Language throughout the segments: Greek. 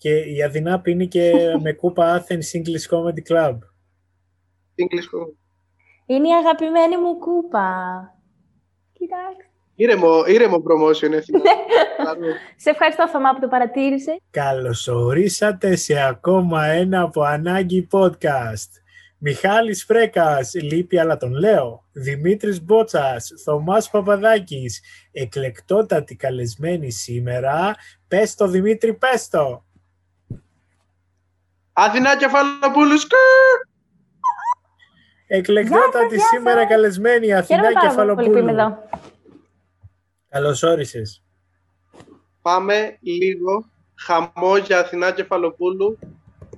Και η Αδυνά πίνει και με κούπα Athens English Comedy Club. English Comedy. Είναι η αγαπημένη μου κούπα. Κοιτάξτε. Ήρεμο, ήρεμο promotion, έτσι. Σε ευχαριστώ, Θωμά, που το παρατήρησε. Καλωσορίσατε σε ακόμα ένα από ανάγκη podcast. Μιχάλης Φρέκας, λείπει αλλά τον λέω. Δημήτρης Μπότσας, Θωμάς Παπαδάκης, εκλεκτότατη καλεσμένη σήμερα. Πες το Δημήτρη, πες το. Αθηνά Κεφαλοπούλους, σκρ! Εκλεκτότατη γεια σήμερα σας. καλεσμένη Αθηνά Χαίρομαι πάρα πολύ που είμαι Κεφαλοπούλου. εδώ. Καλώς όρισες. Πάμε λίγο χαμό για Αθηνά Κεφαλοπούλου.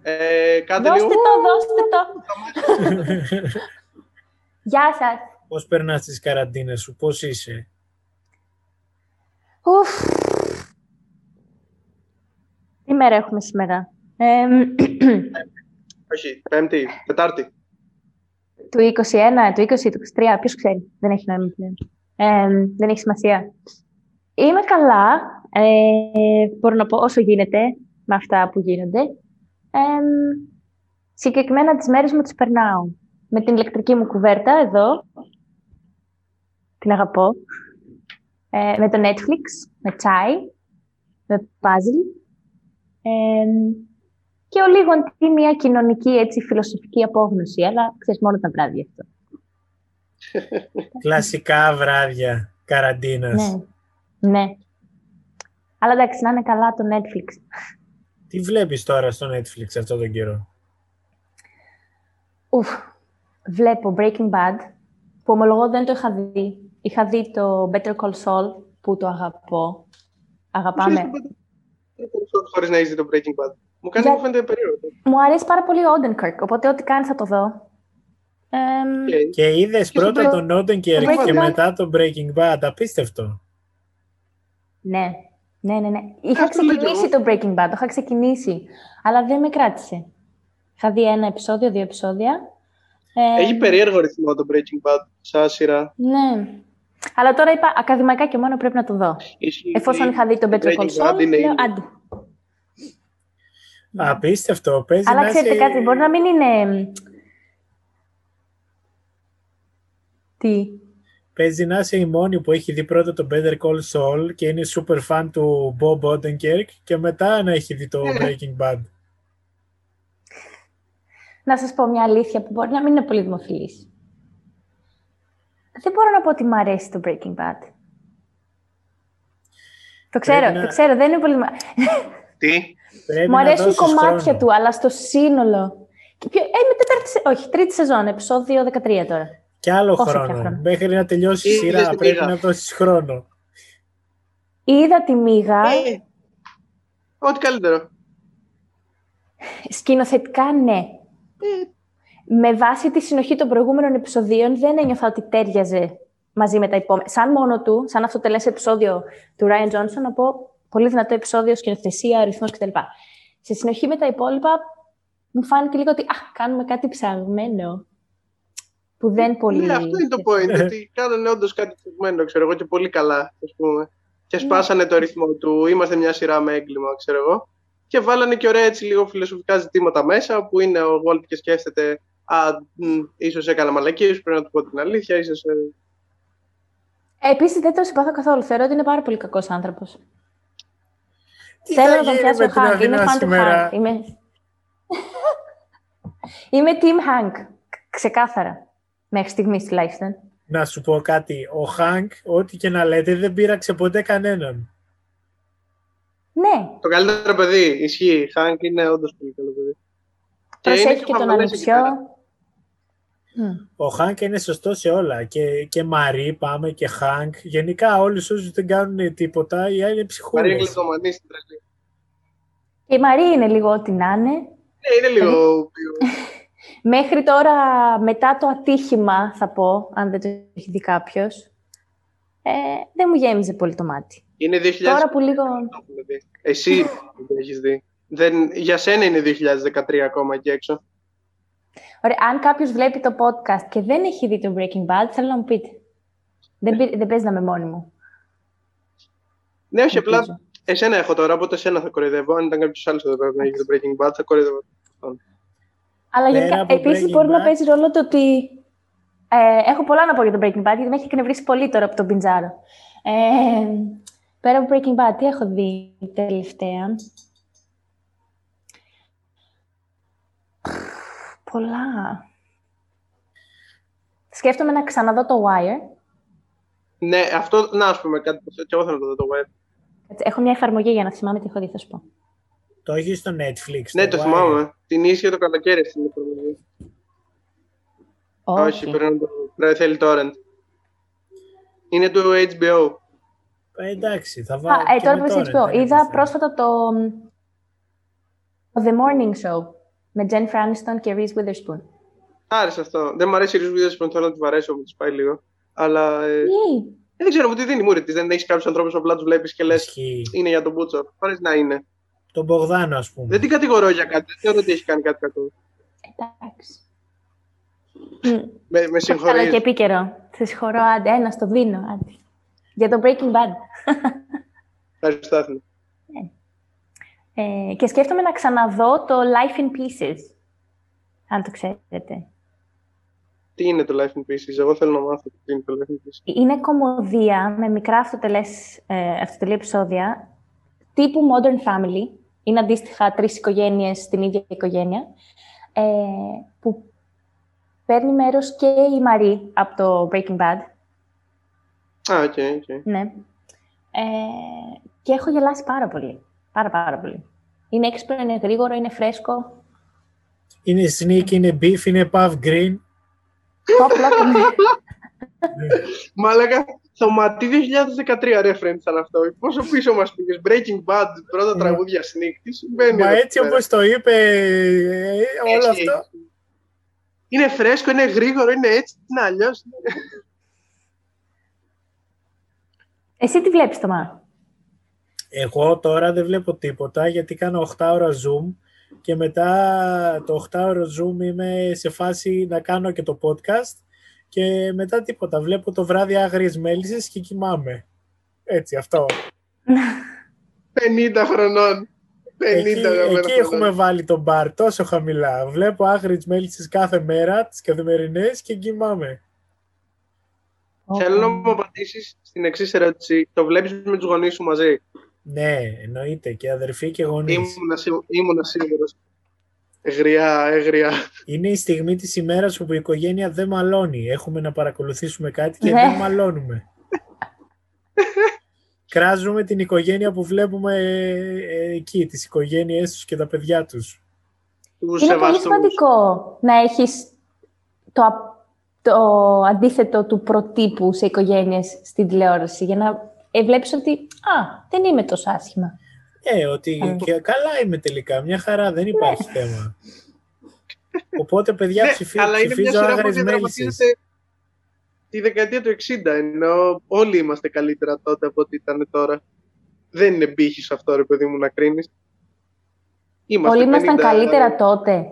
Ε, κάντε Δώστε λίγο. το, δώστε το. Γεια σας. Πώς περνάς τις καραντίνες σου, πώς είσαι; Ουφ. Τι μέρα έχουμε σήμερα; Ε, Όχι, Πέμπτη, Τετάρτη. του 21, του 20, του 23, ποιος ξέρει. Δεν έχει νόημα πλέον. Ε, δεν έχει σημασία. Είμαι καλά. Ε, μπορώ να πω όσο γίνεται με αυτά που γίνονται. Ε, συγκεκριμένα τις μέρες μου τις περνάω. Με την ηλεκτρική μου κουβέρτα εδώ. Την αγαπώ. Ε, με το Netflix, με τσάι, με puzzle. Ε, και ο λίγον τι μια κοινωνική έτσι, φιλοσοφική απόγνωση, αλλά ξέρεις μόνο τα βράδια αυτό. Κλασικά βράδια καραντίνας. Ναι, ναι. Αλλά εντάξει, να είναι καλά το Netflix. Τι βλέπεις τώρα στο Netflix αυτόν τον καιρό; Ουφ, βλέπω Breaking Bad, που ομολογώ δεν το είχα δει. Είχα δει το Better Call Saul, που το αγαπώ. Αγαπάμε. Χωρίς να είσαι το Breaking Bad; Μου κάνει Για- μου φαίνεται περίεργο. Μου αρέσει πάρα πολύ ο Odenkirk, οπότε ό,τι κάνεις θα το δω. Εμ, Okay. Και είδες Και πρώτα στο τον Odenkirk Breaking και Bad. μετά τον Breaking Bad. Απίστευτο. Ναι, ναι, ναι. ναι. Είχα Αυτό λέω κι ξεκινήσει το Breaking Bad, το είχα ξεκινήσει, αλλά δεν με κράτησε. Είχα δει ένα επεισόδιο, δύο επεισόδια. Ε, Έχει περίεργο ρυθμό το Breaking Bad σαν σειρά. Ναι. Αλλά τώρα είπα ακαδημαϊκά και μόνο πρέπει να το δω. Ισχύει Εφόσον ότι είχα δει τον το Better Call Breaking Bad Saul, είναι λέω indie. Άντε. Ναι. Απίστευτο. Παίζει Αλλά να ξέρετε είσαι- κάτι, μπορεί να μην είναι... Τι; Παίζει να είσαι η μόνη που έχει δει πρώτα το Better Call Saul και είναι super fan του Bob Odenkirk και μετά να έχει δει το Breaking Bad. Να σας πω μια αλήθεια που μπορεί να μην είναι πολύ δημοφιλής. Δεν μπορώ να πω ότι μου αρέσει το Breaking Bad. Το ξέρω, Πρέπει να- το ξέρω, δεν είναι πολύ... μα- Τι; Πρέπει Μου να αρέσουν δώσεις κομμάτια χρόνο. του, αλλά στο σύνολο. Και ποιο... Ε, με τέταρτη, σε- όχι, τρίτη σεζόν, επεισόδιο 13 τώρα. Και άλλο Πόσο πια χρόνο. χρόνο. Μέχρι να τελειώσει η Είδες σειρά τη πρέπει μίγα. να δώσεις χρόνο. Είδα τη μίγα, Ε, Ό,τι καλύτερο. σκηνοθετικά ναι. Ε, Με βάση τη συνοχή των προηγούμενων επεισοδίων δεν ένιωθα ότι τέριαζε μαζί με τα επόμενα. Σαν μόνο του, σαν αυτό τελές επεισόδιο του Ryan Johnson, να πω πολύ δυνατό επεισόδιο, σκηνοθεσία, ρυθμός κτλ. Σε συνοχή με τα υπόλοιπα, μου φάνηκε λίγο ότι α, κάνουμε κάτι ψαγμένο. Που δεν πολύ... Ναι, αυτό είναι το point. ότι κάνανε όντως κάτι ψευμένο, ξέρω εγώ, και πολύ καλά, ας πούμε. Και σπάσανε το ρυθμό του. Είμαστε μια σειρά με έγκλημα, ξέρω εγώ. Και βάλανε και ωραία έτσι λίγο φιλοσοφικά ζητήματα μέσα, που είναι ο Walt και σκέφτεται Α, μ, ίσως έκανα μαλακίες, πρέπει να του πω την αλήθεια, ίσως... ε, Ε, Επίσης, δεν τον συμπαθώ καθόλου. Θεωρώ ότι είναι πάρα πολύ κακός άνθρωπος. Τι Θέλω θα να τον γίνει πιάσω με την Hank. Είμαι Αθηνά fan του σήμερα. Hank. Είμαι... Είμαι Team Hank. Ξεκάθαρα. Μέχρι στιγμής τουλάχιστον. Να σου πω κάτι. Ο Χάνκ, ό,τι και να λέτε, δεν πείραξε ποτέ κανέναν. Ναι, Το καλύτερο παιδί, ισχύει. Χάνκ είναι όντως πολύ καλό παιδί. προσέχει είναι και τον χαμηλές εκεί ανιψιό. Πέρα. Μμ. Ο Χάνκ είναι σωστός σε όλα. Και, και Μαρή πάμε και Χάνκ. Γενικά όλοι όσου δεν κάνουν τίποτα, οι άλλοι είναι Μαρία ψυχούλες. Γλυκομανή στην τρελή. Και η Μαρή είναι λίγο ό,τι να είναι. Ναι, είναι λίγο. πιο- Μέχρι τώρα, μετά το ατύχημα, θα πω, αν δεν το έχει δει κάποιος, ε, δεν μου γέμιζε πολύ το μάτι. Είναι 2000. Τώρα που λίγο. το έχουμε δει. Εσύ δεν το έχεις δει. Δεν, για σένα είναι 2013 ακόμα εκεί έξω. Ωραία, αν κάποιος βλέπει το podcast και δεν έχει δει το Breaking Bad, θέλω να μου πείτε. Δεν, πη- δεν παίζει να είμαι μόνη μου. Ναι, όχι, απλά Ελπίζω. Εσένα έχω τώρα, οπότε εσένα θα κοροϊδεύω. Αν ήταν κάποιος άλλος εδώ πέρα να έχει το Breaking Bad, θα κοροϊδεύω. Αλλά Πέρα γενικά, από επίσης Breaking μπορεί να Bad. παίζει ρόλο το ότι ε, έχω πολλά να πω για το Breaking Bad, γιατί με έχει εκνευρίσει πολύ τώρα από τον Πιντζάρο. Ε, πέρα από Breaking Bad, τι έχω δει τελευταία; Πολλά. Σκέφτομαι να ξαναδώ το Wire. Ναι, αυτό, να ας πούμε κάτι. Και εγώ θέλω να το δω το web. Έτσι, Έχω μια εφαρμογή για να θυμάμαι τι έχω δει, θα σου πω. Το έχεις στο Netflix. Ναι, το Wire. θυμάμαι. Την ίσχυε το καλοκαίρι στην εφαρμογή. Όχι, πρέπει να το πρέπει, θέλει torrent. Είναι του HBO. Ε, εντάξει, θα Α, βάλω. ε, και τώρα με που torrent, HBO, δεν είδα είναι πρόσφατα το, το The Morning Show με Jennifer Aniston και Reese Witherspoon. Άρεσε αυτό. Δεν μου αρέσει η Reese Witherspoon, θέλω να τη βαρέσω, μου τη πάει λίγο. Αλλά ε, Τι; δεν ξέρω μου τι δίνει η μούρη της. Δεν έχει κάποιους ανθρώπους που απλά τους βλέπεις και λες Ισχύει. είναι για τον Μπούτσο. Πάρε να είναι. Τον Μπογδάνο, ας πούμε. Δεν την κατηγορώ για κάτι. Δεν θεωρώ ότι έχει κάνει κάτι κακό. Εντάξει. Μμ. Με, με Καλό και συγχωρείς. επίκαιρο. Σε συγχωρώ, άντε, ένα στο δίνω, άντε. Για το Breaking Bad. Ευχαριστώ, Άθηνα. Ε, και σκέφτομαι να ξαναδώ το Life in Pieces. Αν το ξέρετε. Τι είναι το Life in Pieces; Εγώ θέλω να μάθω τι είναι το Life in Pieces. Είναι κωμωδία με μικρά αυτοτελές, ε, αυτοτελή επεισόδια τύπου Modern Family. Είναι αντίστοιχα τρεις οικογένειες στην ίδια οικογένεια. Ε, που παίρνει μέρος και η Marie από το Breaking Bad. Α, OK, OK. Ναι. Ε, και έχω γελάσει πάρα πολύ. Πάρα πάρα πολύ. Είναι έξυπνο, είναι γρήγορο, είναι φρέσκο. Είναι sneak, είναι beef, είναι puff green. Pop lock, ναι. Μάλακα, Θωματί 2013 reference ήταν αυτό. Πόσο πίσω μας πήγες. Breaking Bad, πρώτα Ναι. τραγούδια sneak. Τι συμβαίνει Μα εδώ έτσι πέρα; όπως το είπε ε, όλο Έτσι, αυτό. Είναι φρέσκο, είναι γρήγορο, είναι έτσι, είναι αλλιώς. Εσύ τι βλέπεις, Τωμά; Εγώ τώρα δεν βλέπω τίποτα γιατί κάνω 8 ώρα Zoom και μετά το 8 ώρα Zoom είμαι σε φάση να κάνω και το podcast και μετά τίποτα. Βλέπω το βράδυ άγριες μέλισσες και κοιμάμαι. Έτσι, αυτό. 50 χρονών. 50 Εκεί, χρονών. εκεί έχουμε βάλει τον μπαρ τόσο χαμηλά. Βλέπω άγριες μέλισσες κάθε μέρα, τις καθημερινές και κοιμάμαι. Θέλω να μου απαντήσεις στην εξής ερώτηση. Το βλέπεις με τους γονείς σου μαζί; Ναι, εννοείται και αδερφοί και γονείς. Ήμουνα, σίγου- ήμουνα σίγουρος. Εγριά, εγριά. Είναι η στιγμή της ημέρας όπου η οικογένεια δεν μαλώνει. Έχουμε να παρακολουθήσουμε κάτι και Ναι. δεν μαλώνουμε. Κράζουμε την οικογένεια που βλέπουμε ε, εκεί, τις οικογένειές τους και τα παιδιά τους. Τους Είναι πολύ σεβαστούς. σημαντικό να έχεις το, α- το αντίθετο του προτύπου σε οικογένειες στην τηλεόραση για να ε, βλέπεις ότι «Α, δεν είμαι τόσο άσχημα». Ε, ότι Ε. και καλά είμαι τελικά, μια χαρά, δεν υπάρχει θέμα. Οπότε, παιδιά, Ναι, ψηφί, αλλά είναι μια ψηφίζω σειρά που άγρες μέλισσες. διαδραματίζεται τη δεκαετία του 60, ενώ όλοι είμαστε καλύτερα τότε από ό,τι ήταν τώρα. Δεν είναι μπύχης αυτό, ρε παιδί μου, να κρίνεις. Είμαστε Όλοι ήμασταν 50 καλύτερα τότε,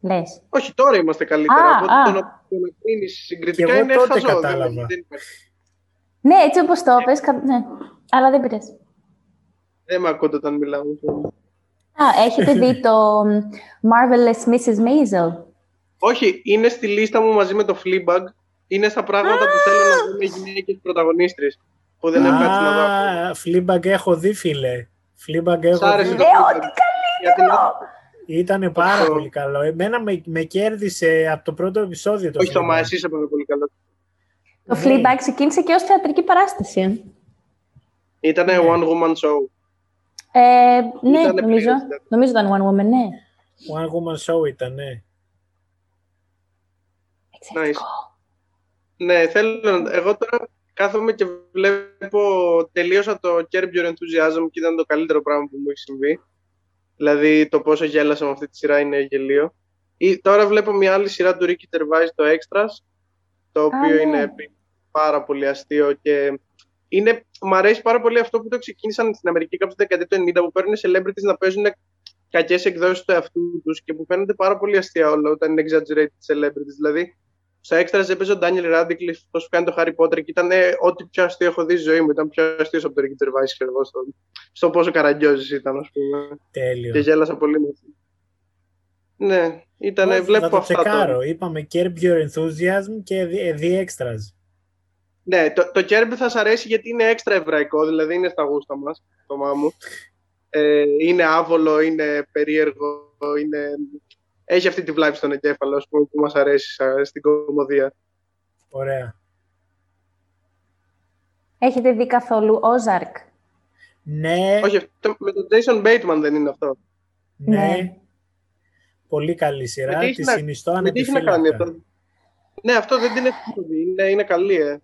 λες. Όχι, τώρα είμαστε καλύτερα. Α, οπότε α. το να, το να κρίνεις συγκριτικά Και εγώ είναι τότε χαζό. δεν- κατάλαβα. Δεν, υπάρχει. Ναι, έτσι όπως το πες, κα- ναι. αλλά δεν πειράζει. δεν με ακούτε όταν μιλάω. Α, έχετε δει το μ, Marvelous Mrs. Maisel; Όχι, είναι στη λίστα μου μαζί με το Fleabag. Είναι στα πράγματα που θέλω να δω με γυναίκες πρωταγωνίστρες. Που δεν έχω κάτσει να δω. ακόμα. Α, Fleabag έχω δει, φίλε. Fleabag έχω Σ' άρεσε δει. το Ε, Fleabag. ό,τι Γιατί καλύτερο! Ήτανε πάρα Αυτό. πολύ καλό. Εμένα με, με κέρδισε από το πρώτο επεισόδιο το Όχι, Θωμά, Fleabag. εσύ είσαι πάρα πολύ καλός. Το Ναι. Fleabag ξεκίνησε και ως θεατρική παράσταση. ε. Ήταν Ναι. one woman show. Ε, ναι, Ήτανε νομίζω. πλήρως, ήταν. Νομίζω ήταν One Woman, ναι. One Woman Show ήταν, ναι. Εξαιρετικό. Ναι, θέλω να... Εγώ τώρα κάθομαι και βλέπω... Τελείωσα το Curb Your Enthusiasm και ήταν το καλύτερο πράγμα που μου έχει συμβεί. Δηλαδή το πόσο γέλασα με αυτή τη σειρά είναι γελίο. Ή, τώρα βλέπω μια άλλη σειρά του Ricky Gervais, το Extras, το οποίο ναι. είναι πάρα πολύ αστείο και είναι, μ' αρέσει πάρα πολύ αυτό που το ξεκίνησαν στην Αμερική κάπου στη δεκαετία του 90 που παίρνουν celebrities να παίζουν κακές εκδόσεις του εαυτού τους και που φαίνονται πάρα πολύ αστεία όλα όταν είναι exaggerated celebrities. Δηλαδή, στα έξτρα έπαιζε ο Ντάνιελ Ράντικλιφ, αυτό που κάνει το Harry Potter και ήταν ό,τι πιο αστείο έχω δει στη ζωή μου. Ήταν πιο αστείο από το Ricky Gervais, ξέρω εγώ, στο, στο πόσο καραγκιόζης ήταν, ας πούμε. Τέλειο. Και γέλασα πολύ με αυτό. Ναι, ήταν, Όχι, βλέπω θα το αυτά. τσεκάρω. τώρα. Είπαμε Curb Your Enthusiasm και The, the Extras. Ναι, το, το Kirby θα σ' αρέσει γιατί είναι έξτρα εβραϊκό, δηλαδή είναι στα γούστα μας, το μάμου. Ε, είναι άβολο, είναι περίεργο, είναι... έχει αυτή τη βλάβη στον εγκέφαλο ας πούμε, που μας αρέσει σα- στην κομμωδία. Ωραία. Έχετε δει καθόλου Ozark; Ναι, Όχι, αυτό, με τον Jason Bateman δεν είναι αυτό. ναι. Ναι. Πολύ καλή Με σειρά. τι Τη έχεις να- συνιστώ Με τι έχεις να κάνει ανεπιφύλακτα. αυτό; Ναι, αυτό δεν την έχω δει, είναι, είναι καλή, ε.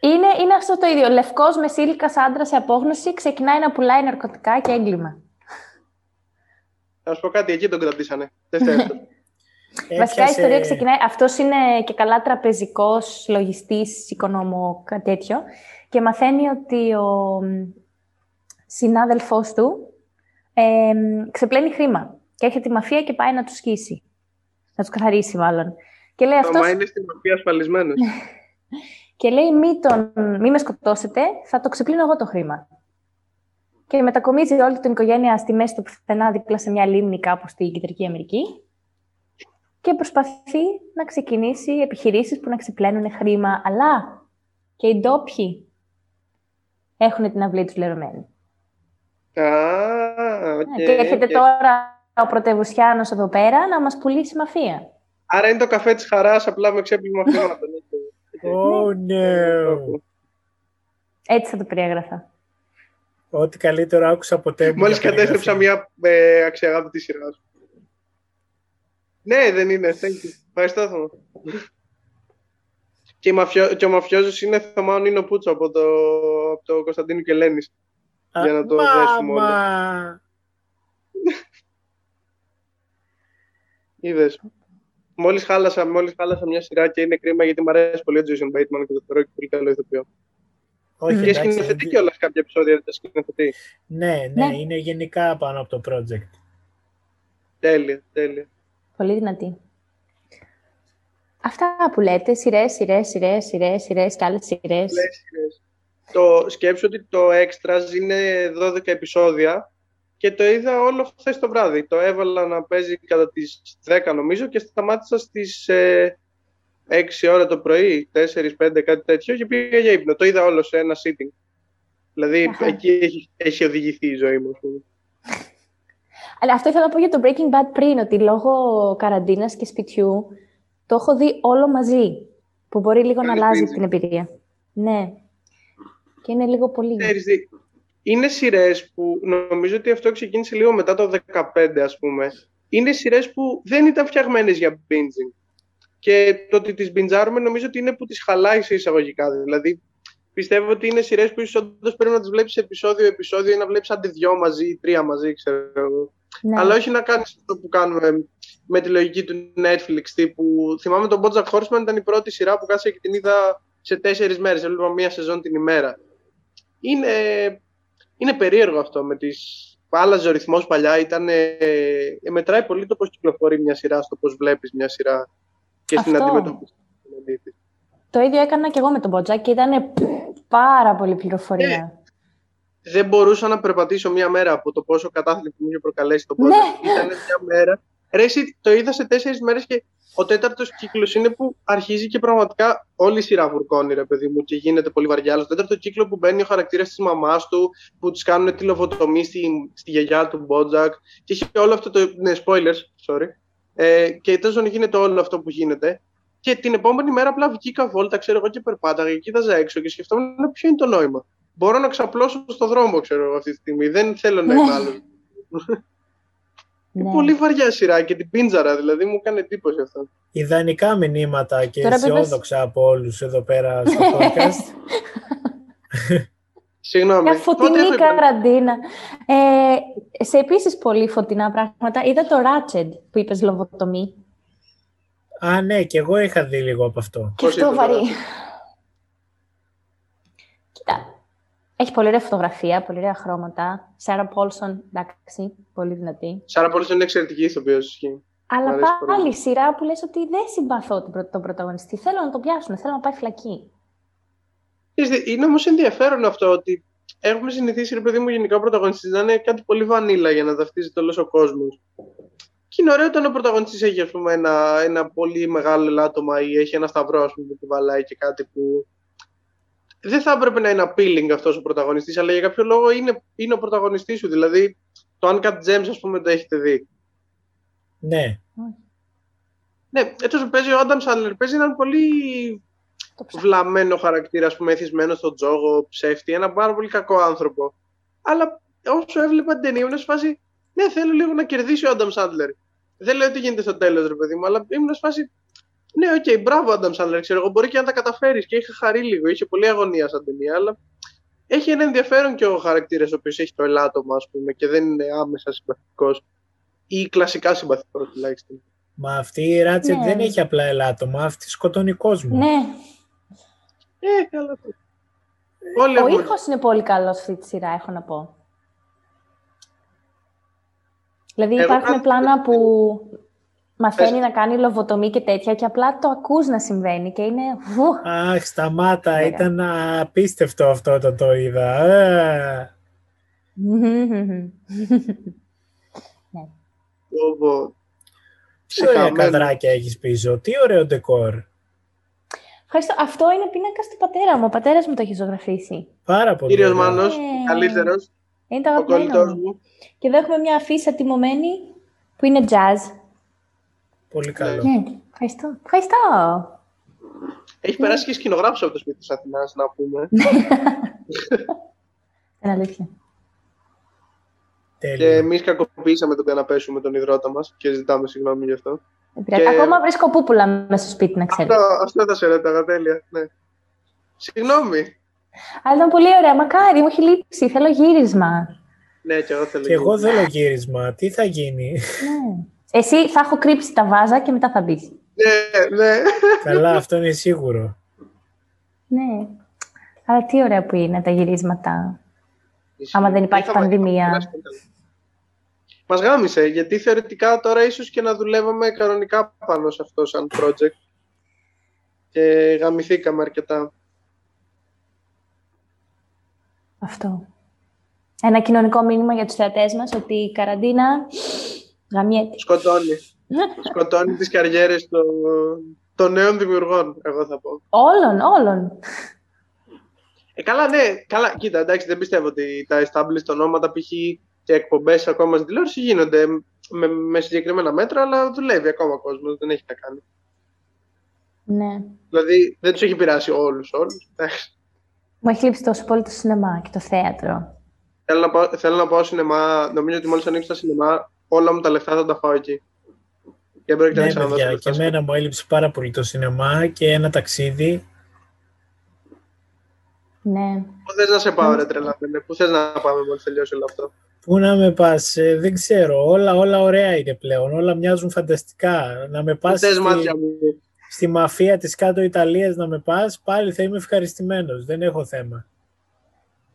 Είναι, είναι αυτό το ίδιο. Λευκός μεσήλικα άντρας σε απόγνωση ξεκινάει να πουλάει ναρκωτικά και έγκλημα. Θα σου πω κάτι, εκεί τον κρατήσανε. Δεν φταίει. Βασικά η Έπιασε- ιστορία ξεκινάει. Αυτός είναι και καλά τραπεζικός λογιστής, οικονόμο, κάτι τέτοιο. Και μαθαίνει ότι ο συνάδελφός του ε, ξεπλένει χρήμα. Και έρχεται η μαφία και πάει να τους σκίσει. Να τους καθαρίσει, μάλλον. Και λέει Το αυτός, μα είναι στην μαφία ασφαλισμένος. και λέει μη, τον, μη με σκοτώσετε, θα το ξεπλύνω εγώ το χρήμα. Και μετακομίζει όλη την οικογένεια στη μέση του πουθενά δίπλα σε μια λίμνη κάπου στη Κεντρική Αμερική και προσπαθεί να ξεκινήσει επιχειρήσεις που να ξεπλένουν χρήμα, αλλά και οι ντόπιοι έχουν την αυλή τους λερωμένη. Α, οκ. και έρχεται οκ. τώρα ο πρωτευουσιάνος εδώ πέρα να μας πουλήσει μαφία. Άρα είναι το καφέ της χαράς, απλά με ξέπλυμα χρήματος. Oh no. Έτσι θα το περιέγραφα. Ό,τι καλύτερο άκουσα ποτέ. μου Μόλις για κατέστρεψα περιγραφή. μια ε, αξιαγάπητη σειρά σου. Ναι, δεν είναι. Thank you. Ευχαριστώ, Θωμά. και, η μαφιο... και ο μαφιόζος είναι Θωμά Νίνο Πούτσο από το, από το Κωνσταντίνου και Ελένης. Α, για να το δέσουμε όλο. Μάμα! Είδες. Μόλις χάλασα, μόλις χάλασα μια σειρά και είναι κρίμα γιατί μου αρέσει πολύ ο Jason Bateman και το θεωρώ και πολύ καλό ηθοποιό. Όχι, Και εντάξει, σκηνοθετεί δεν- κιόλας κάποια επεισόδια, τα σκηνοθετεί. Ναι, ναι, Ναι. είναι γενικά πάνω από το project. Τέλεια, τέλεια. Πολύ δυνατή. Αυτά που λέτε, σειρές, σειρές, σειρές, σειρές, σειρές και άλλες σειρές. Λες, σειρές. Το σκέψω ότι το Extras είναι 12 επεισόδια και το είδα όλο χθες το βράδυ. Το έβαλα να παίζει κατά τις 10 νομίζω και σταμάτησα στις ε, 6 ώρα το πρωί, 4-5 κάτι τέτοιο και πήγα για ύπνο. Το είδα όλο σε ένα sitting. Δηλαδή Αχα. εκεί έχει, έχει οδηγηθεί η ζωή μου. ας πούμε. Αλλά αυτό ήθελα να πω για το Breaking Bad πριν, ότι λόγω καραντίνας και σπιτιού το έχω δει όλο μαζί, που μπορεί λίγο να Κάνει αλλάζει binge. την εμπειρία. Ναι. Και είναι λίγο πολύ. Ξέρεις τι, είναι σειρές που νομίζω ότι αυτό ξεκίνησε λίγο μετά το 15 ας πούμε. Είναι σειρές που δεν ήταν φτιαγμένες για binging. Και το ότι τις μπιντζάρουμε νομίζω ότι είναι που τις χαλάει σε εισαγωγικά. Δηλαδή πιστεύω ότι είναι σειρές που ίσως όντως πρέπει να τις βλέπεις επεισόδιο-επεισόδιο ή να βλέπεις άντε δυο μαζί ή τρία μαζί, ξέρω εγώ. Ναι. Αλλά όχι να κάνεις αυτό που κάνουμε με τη λογική του Netflix τύπου. Θυμάμαι τον Bojack Horseman ήταν η πρώτη σειρά που κάτσα και την είδα σε τέσσερις μέρες. Έβλεπα μία σεζόν την ημέρα. Είναι, είναι περίεργο αυτό με τις... Άλλαζε ο ρυθμός παλιά, ήταν, ε, μετράει πολύ το πώς κυκλοφορεί μια σειρά, στο πώς βλέπεις μια σειρά και στην Αυτό. αντιμετώπιση. Το ίδιο έκανα και εγώ με τον Bojack και ήταν πάρα πολύ πληροφορία. Ναι. δεν μπορούσα να περπατήσω μία μέρα από το πόσο κατάθλιψη μου είχε προκαλέσει το Ναι. podcast. Ήταν μια μέρα. Ρε, εσύ, το είδα σε τέσσερις μέρες και ο τέταρτος κύκλος είναι που αρχίζει και πραγματικά όλη η σειρά βουρκώνει, ρε παιδί μου, και γίνεται πολύ βαριά. Αλλά στο τέταρτο κύκλο που μπαίνει ο χαρακτήρας της μαμάς του, που της κάνουν τη λοβοτομή στη, στη γιαγιά του Μπότζακ. Και έχει όλο αυτό το. Ναι, spoilers, sorry. Ε, και τέλος πάντων γίνεται όλο αυτό που γίνεται. Και την επόμενη μέρα απλά βγήκα βόλτα, ξέρω εγώ, και περπάταγα και κοίταζα έξω και σκεφτόμουν ποιο είναι το νόημα. Μπορώ να ξαπλώσω στο δρόμο, ξέρω εγώ, αυτή τη στιγμή. Δεν θέλω να είμαι άλλος. Ναι. Πολύ βαριά σειρά και την πίντζαρα, δηλαδή μου έκανε εντύπωση αυτό. Ιδανικά μηνύματα και Τώρα πες- αισιόδοξα από όλους εδώ πέρα στο podcast. Συγγνώμη. Μια Πότε φωτεινή έχω υπο- καραντίνα. Ε, σε επίσης πολύ φωτεινά πράγματα. Είδα το Ratchet που είπες λοβοτομή. Α, ναι, και εγώ είχα δει λίγο από αυτό. Και Πώς αυτό ήταν το βαρύ. Ratchet? Κοίτα. Έχει πολύ ωραία φωτογραφία, πολύ ωραία χρώματα. Σάρα Πόλσον, εντάξει, πολύ δυνατή. Σάρα Πόλης είναι εξαιρετική ηθοποιός. ισχύει. Αλλά αρέσει πάλι πολύ. η σειρά που λες ότι δεν συμπαθώ τον, πρω- τον πρωταγωνιστή. Θέλω να τον πιάσουν, θέλω να πάει φυλακή. Ξέρεις τι, Είναι όμως ενδιαφέρον αυτό ότι έχουμε συνηθίσει, ρε παιδί μου, γενικά ο πρωταγωνιστής να είναι κάτι πολύ βανίλα για να ταυτίζεται όλος ο κόσμος. Και είναι ωραίο όταν ο πρωταγωνιστής έχει ας πούμε, ένα, ένα πολύ μεγάλο ελάττωμα ή έχει ένα σταυρό ας πούμε, που του βαλάει και κάτι που. Δεν θα έπρεπε να είναι appealing αυτός ο πρωταγωνιστής, αλλά για κάποιο λόγο είναι, είναι ο πρωταγωνιστής σου. Δηλαδή, το Uncut Gems, ας πούμε, το έχετε δει. Ναι. Ναι, έτσι όσο παίζει ο Adam Sandler, παίζει έναν πολύ Το ψάχνω. βλαμμένο χαρακτήρα, ας πούμε, εθισμένο στον τζόγο, ψεύτη, ένα πάρα πολύ κακό άνθρωπο. Αλλά όσο έβλεπα την ταινία, ήμουν σε φάση, ναι, θέλω λίγο να κερδίσει ο Adam Sandler. Δεν λέω τι γίνεται στο τέλος, ρε παιδί μου, αλλά ήμουν σε φάση, ναι, οκ, μπράβο, Adam Sandler, ξέρω εγώ, μπορεί και να τα καταφέρεις. Και είχα χαρεί λίγο, είχε πολύ αγωνία σαν ταινία, αλλά έχει ένα ενδιαφέρον και ο χαρακτήρας ο οποίος έχει το ελάττωμα, ας πούμε, και δεν είναι άμεσα συμπαθητικός. Ή κλασικά συμπαθητικός τουλάχιστον. Μα αυτή η Ράτσετ Ναι. δεν έχει απλά ελάττωμα, αυτή σκοτώνει κόσμο. Ναι, Ε, καλά. Όλοι ο έχουμε ήχος είναι πολύ καλός αυτή τη σειρά, έχω να πω. Δηλαδή Εγώ υπάρχουν κάτι- πλάνα που μαθαίνει Πες. να κάνει λοβοτομή και τέτοια και απλά το ακούς να συμβαίνει και είναι βου. Αχ, σταμάτα, Ωραία. ήταν απίστευτο αυτό όταν το είδα. Ε, Πω, πω. τι ωραία Ψυχαμένο. καδράκια έχεις πίσω, τι ωραίο ντεκόρ. Ευχαριστώ. Αυτό είναι πίνακα του πατέρα μου. Ο πατέρας μου το έχει ζωγραφίσει. Πάρα πολύ Κύριος ωραίο. Μάνος, Ε, καλύτερος, Είναι το ο αγαπημένο κολλητός μου. μου. Και εδώ έχουμε μια αφίσα τιμωμένη που είναι jazz. Πολύ καλό. Ναι, ευχαριστώ. Ευχαριστώ. Έχει περάσει και σκηνογράφος από το σπίτι της Αθηνάς, να πούμε. Είναι αλήθεια. και Τέλειο. εμείς κακοποιήσαμε τον καναπέ σου με τον υδρότα μας και ζητάμε συγγνώμη γι' αυτό. Δεν πειράζει. Και- Ακόμα βρίσκω πούπουλα μέσα στο σπίτι, να ξέρετε. Αυτό, αυτό θα σε ρώταγα, τέλεια. Ναι. Συγγνώμη. Αλλά ήταν πολύ ωραία. Μακάρι, μου έχει λείψει. Θέλω γύρισμα. Ναι, και εγώ θέλω. Και εγώ θέλω γύρισμα. Τι θα γίνει; Ναι. Εσύ θα έχω κρύψει τα βάζα και μετά θα μπεις. Ναι, ναι. Καλά, αυτό είναι σίγουρο. Ναι. Αλλά τι ωραία που είναι τα γυρίσματα. Άμα δεν υπάρχει Είχαμε- πανδημία. είχαμε περάσει πολύ. Μας γάμισε, γιατί θεωρητικά τώρα ίσως και να δουλεύαμε κανονικά πάνω σε αυτό σαν project. Και γαμηθήκαμε αρκετά. Αυτό. Ένα κοινωνικό μήνυμα για τους θεατές μας ότι η καραντίνα γαμιέται. Σκοτώνει. Σκοτώνει τις καριέρες των, των νέων δημιουργών, εγώ θα πω. Όλων, όλων. Ε, καλά, ναι, καλά. Κοίτα, εντάξει, δεν πιστεύω ότι τα established ονόματα π.χ. και εκπομπές ακόμα στην τηλεόραση γίνονται με, με συγκεκριμένα μέτρα, αλλά δουλεύει ακόμα ο κόσμος, δεν έχει να κάνει. Ναι. Δηλαδή, δεν τους έχει πειράσει όλους, όλους. Εντάξει. Μου έχει λείψει τόσο πολύ το σινεμά και το θέατρο. Θέλω να, πάω, θέλω να πάω σινεμά, νομίζω ότι μόλις ανοίξει τα σινεμά, όλα μου τα λεφτά θα τα φάω εκεί. Και πρόκειται να Ναι, ξαναδώσω παιδιά, λεφτά και σε- εμένα μου έλειψε πάρα πολύ το σινεμά και ένα ταξίδι. Ναι. Πού θες να σε πάω, ρε τρελαθένε, πού θες να πάμε μόλις τελειώσει όλο αυτό; Πού να με πας, ε, δεν ξέρω, όλα, όλα ωραία είναι πλέον, όλα μοιάζουν φανταστικά. Να με Πού πας θες στη, μάτια μου; στη μαφία της κάτω Ιταλίας να με πας, πάλι θα είμαι ευχαριστημένος, δεν έχω θέμα.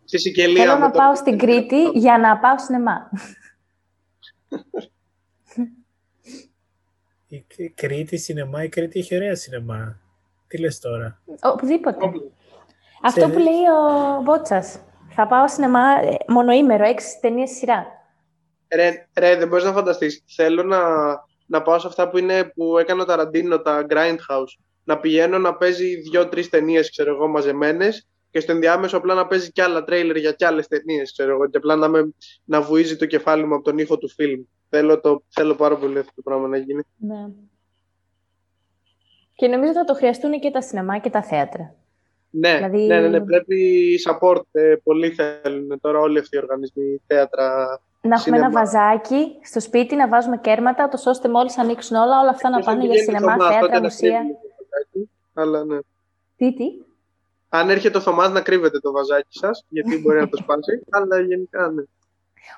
Στη Σικελία. Θέλω με να το- πάω στην Κρήτη για να πάω σινεμά. Η Κρ- Κρήτη σινεμά, η Κρήτη έχει ωραία σινεμά. Τι λες τώρα; Οπουδήποτε. Όπλο. Αυτό Σε- που λέει ο Μπότσας. Θα πάω σινεμά ε, μονοήμερο, έξι ταινίες σειρά. Ρε, ρε, δεν μπορείς να φανταστείς. Θέλω να, να πάω σε αυτά που, είναι, που έκανε ο Ταραντίνο, τα Grindhouse. Να πηγαίνω να παίζει δύο-τρεις ταινίες, ξέρω εγώ, μαζεμένες και στο ενδιάμεσο απλά να παίζει κι άλλα τρέιλερ για κι άλλες ταινίες, ξέρω εγώ, και απλά να, με, να βουίζει το κεφάλι μου από τον ήχο του φιλμ. Θέλω, το, θέλω πάρα πολύ αυτό το πράγμα να γίνει. Ναι. Και νομίζω θα το χρειαστούν και τα σινεμά και τα θέατρα. Ναι, Δηλαδή- ναι, ναι, ναι, πρέπει support. Ε, πολλοί θέλουν τώρα όλοι αυτοί οι οργανισμοί, θέατρα. Να έχουμε Σινεμά. ένα βαζάκι στο σπίτι, να βάζουμε κέρματα, τόσο ώστε μόλις ανοίξουν όλα, όλα αυτά να Και θα πάνε για πηγαίνει σινεμά, Θωμάς, τότε θέατρα, να μουσεία. κρύβει το βαζάκι. Αλλά ναι. Τι, τι; Αν έρχεται ο Θωμάς να κρύβετε το βαζάκι σας, γιατί μπορεί να το σπάσει, αλλά γενικά ναι.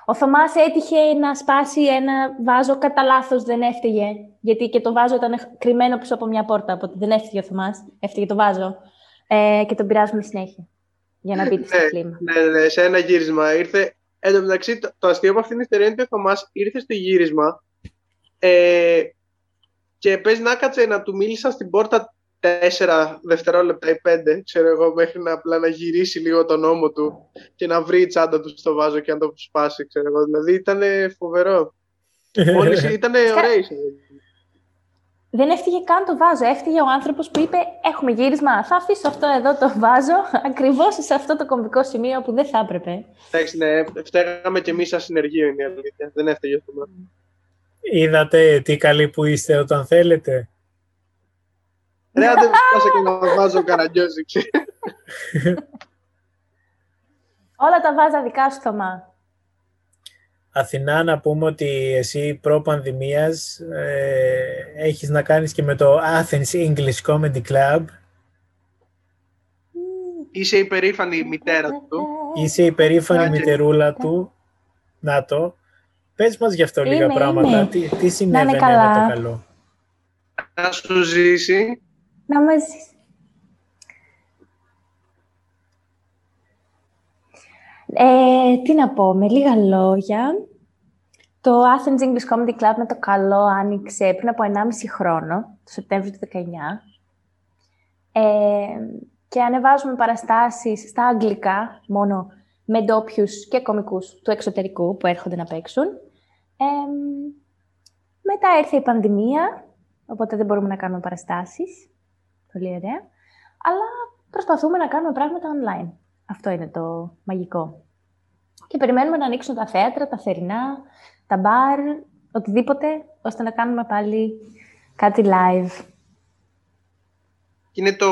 Ο Θωμάς έτυχε να σπάσει ένα βάζο κατά λάθος, δεν έφταιγε. Γιατί και το βάζο ήταν κρυμμένο πίσω από μια πόρτα. Οπότε δεν έφταιγε ο Θωμάς, έφταιγε το βάζο. Ε, και τον πειράζουμε συνέχεια. Για να μπείτε στο Ναι, κλίμα. Ναι, ναι, ναι, σε ένα γύρισμα ήρθε. Εν τω μεταξύ, το, το αστείο από αυτήν την ιστορία είναι ότι ο Θωμάς ήρθε στο γύρισμα. Ε, και παίζει να κάτσε να του μίλησαν στην πόρτα τέσσερα δευτερόλεπτα ή πέντε, ξέρω εγώ, μέχρι να απλά να γυρίσει λίγο τον ώμο του και να βρει η τσάντα του στο βάζο και να το σπάσει, ξέρω εγώ. Δηλαδή ήταν φοβερό. Μόλις ήταν ωραίοι. Δεν έφυγε καν το βάζο. Έφυγε ο άνθρωπος που είπε: Έχουμε γύρισμα. Θα αφήσω αυτό εδώ το βάζο ακριβώς σε αυτό το κομβικό σημείο που δεν θα έπρεπε. Εντάξει, ναι, φταίγαμε κι εμείς σαν συνεργείο είναι η αλήθεια. Δεν έφταιγε αυτό. Είδατε τι καλή που είστε όταν θέλετε. Ρε, δεν πάσα και να βάζω καραγκιόζι, Όλα τα βάζα δικά σου, Θωμά. Αθηνά, να πούμε ότι εσύ προ-πανδημίας ε, έχεις να κάνεις και με το Athens English Comedy Club. Είσαι η περήφανη μητέρα του. Είσαι η περήφανη μητερούλα του. Να το. Πες μας γι' αυτό λίγα πράγματα. Τι, τι συνέβαινε με το καλό; Να σου ζήσει. Να μας ζήσει. Ε, τι να πω, με λίγα λόγια. Το Athens English Comedy Club με το καλό άνοιξε πριν από 1,5 χρόνο, το Σεπτέμβριο του 19. Ε, και ανεβάζουμε παραστάσεις στα αγγλικά, μόνο με ντόπιους και κομικούς του εξωτερικού που έρχονται να παίξουν. Ε, μετά ήρθε η πανδημία, οπότε δεν μπορούμε να κάνουμε παραστάσεις. Πολύ ωραία. Αλλά προσπαθούμε να κάνουμε πράγματα online. Αυτό είναι το μαγικό. Και περιμένουμε να ανοίξουν τα θέατρα, τα θερινά, τα μπαρ, οτιδήποτε, ώστε να κάνουμε πάλι κάτι live. Είναι το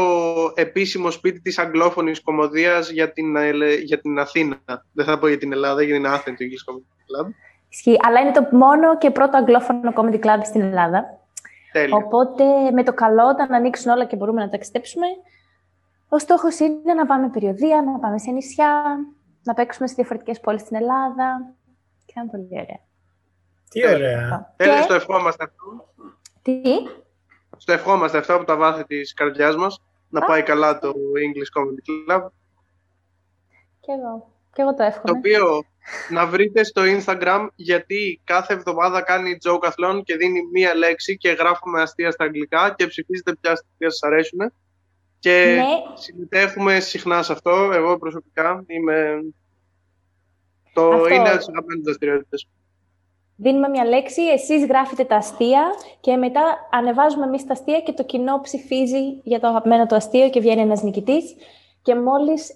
επίσημο σπίτι της αγγλόφωνης κομμωδίας για την, για την Αθήνα. Δεν θα πω για την Ελλάδα, για την Athens English Comedy Club. Ισχύει, αλλά είναι το μόνο και πρώτο αγγλόφωνο comedy club στην Ελλάδα. Τέλεια. Οπότε με το καλό, όταν ανοίξουν όλα και μπορούμε να ταξιδέψουμε, ο στόχος είναι να πάμε περιοδία, να πάμε σε νησιά, να παίξουμε σε διαφορετικές πόλεις στην Ελλάδα. Και θα είναι πολύ ωραία. Τι ωραία. Τέλεια, στο ευχόμαστε αυτό. Τι; Στο ευχόμαστε αυτό από τα βάθη της καρδιάς μας. Να πάει καλά το English Comedy Club. Και εγώ. Και εγώ το εύχομαι. Το οποίο να βρείτε στο Instagram γιατί κάθε εβδομάδα κάνει joke και δίνει μία λέξη και γράφουμε αστεία στα αγγλικά και ψηφίζετε ποια αστεία σας αρέσουν. Και Ναι. συμμετέχουμε συχνά σε αυτό. Εγώ προσωπικά είμαι... Το Αυτό. είναι από τις αγαπημένες δραστηριότητες. Δίνουμε μια λέξη, εσείς γράφετε τα αστεία και μετά ανεβάζουμε εμείς τα αστεία και το κοινό ψηφίζει για το αγαπημένο του αστείο και βγαίνει ένας νικητής. Και μόλις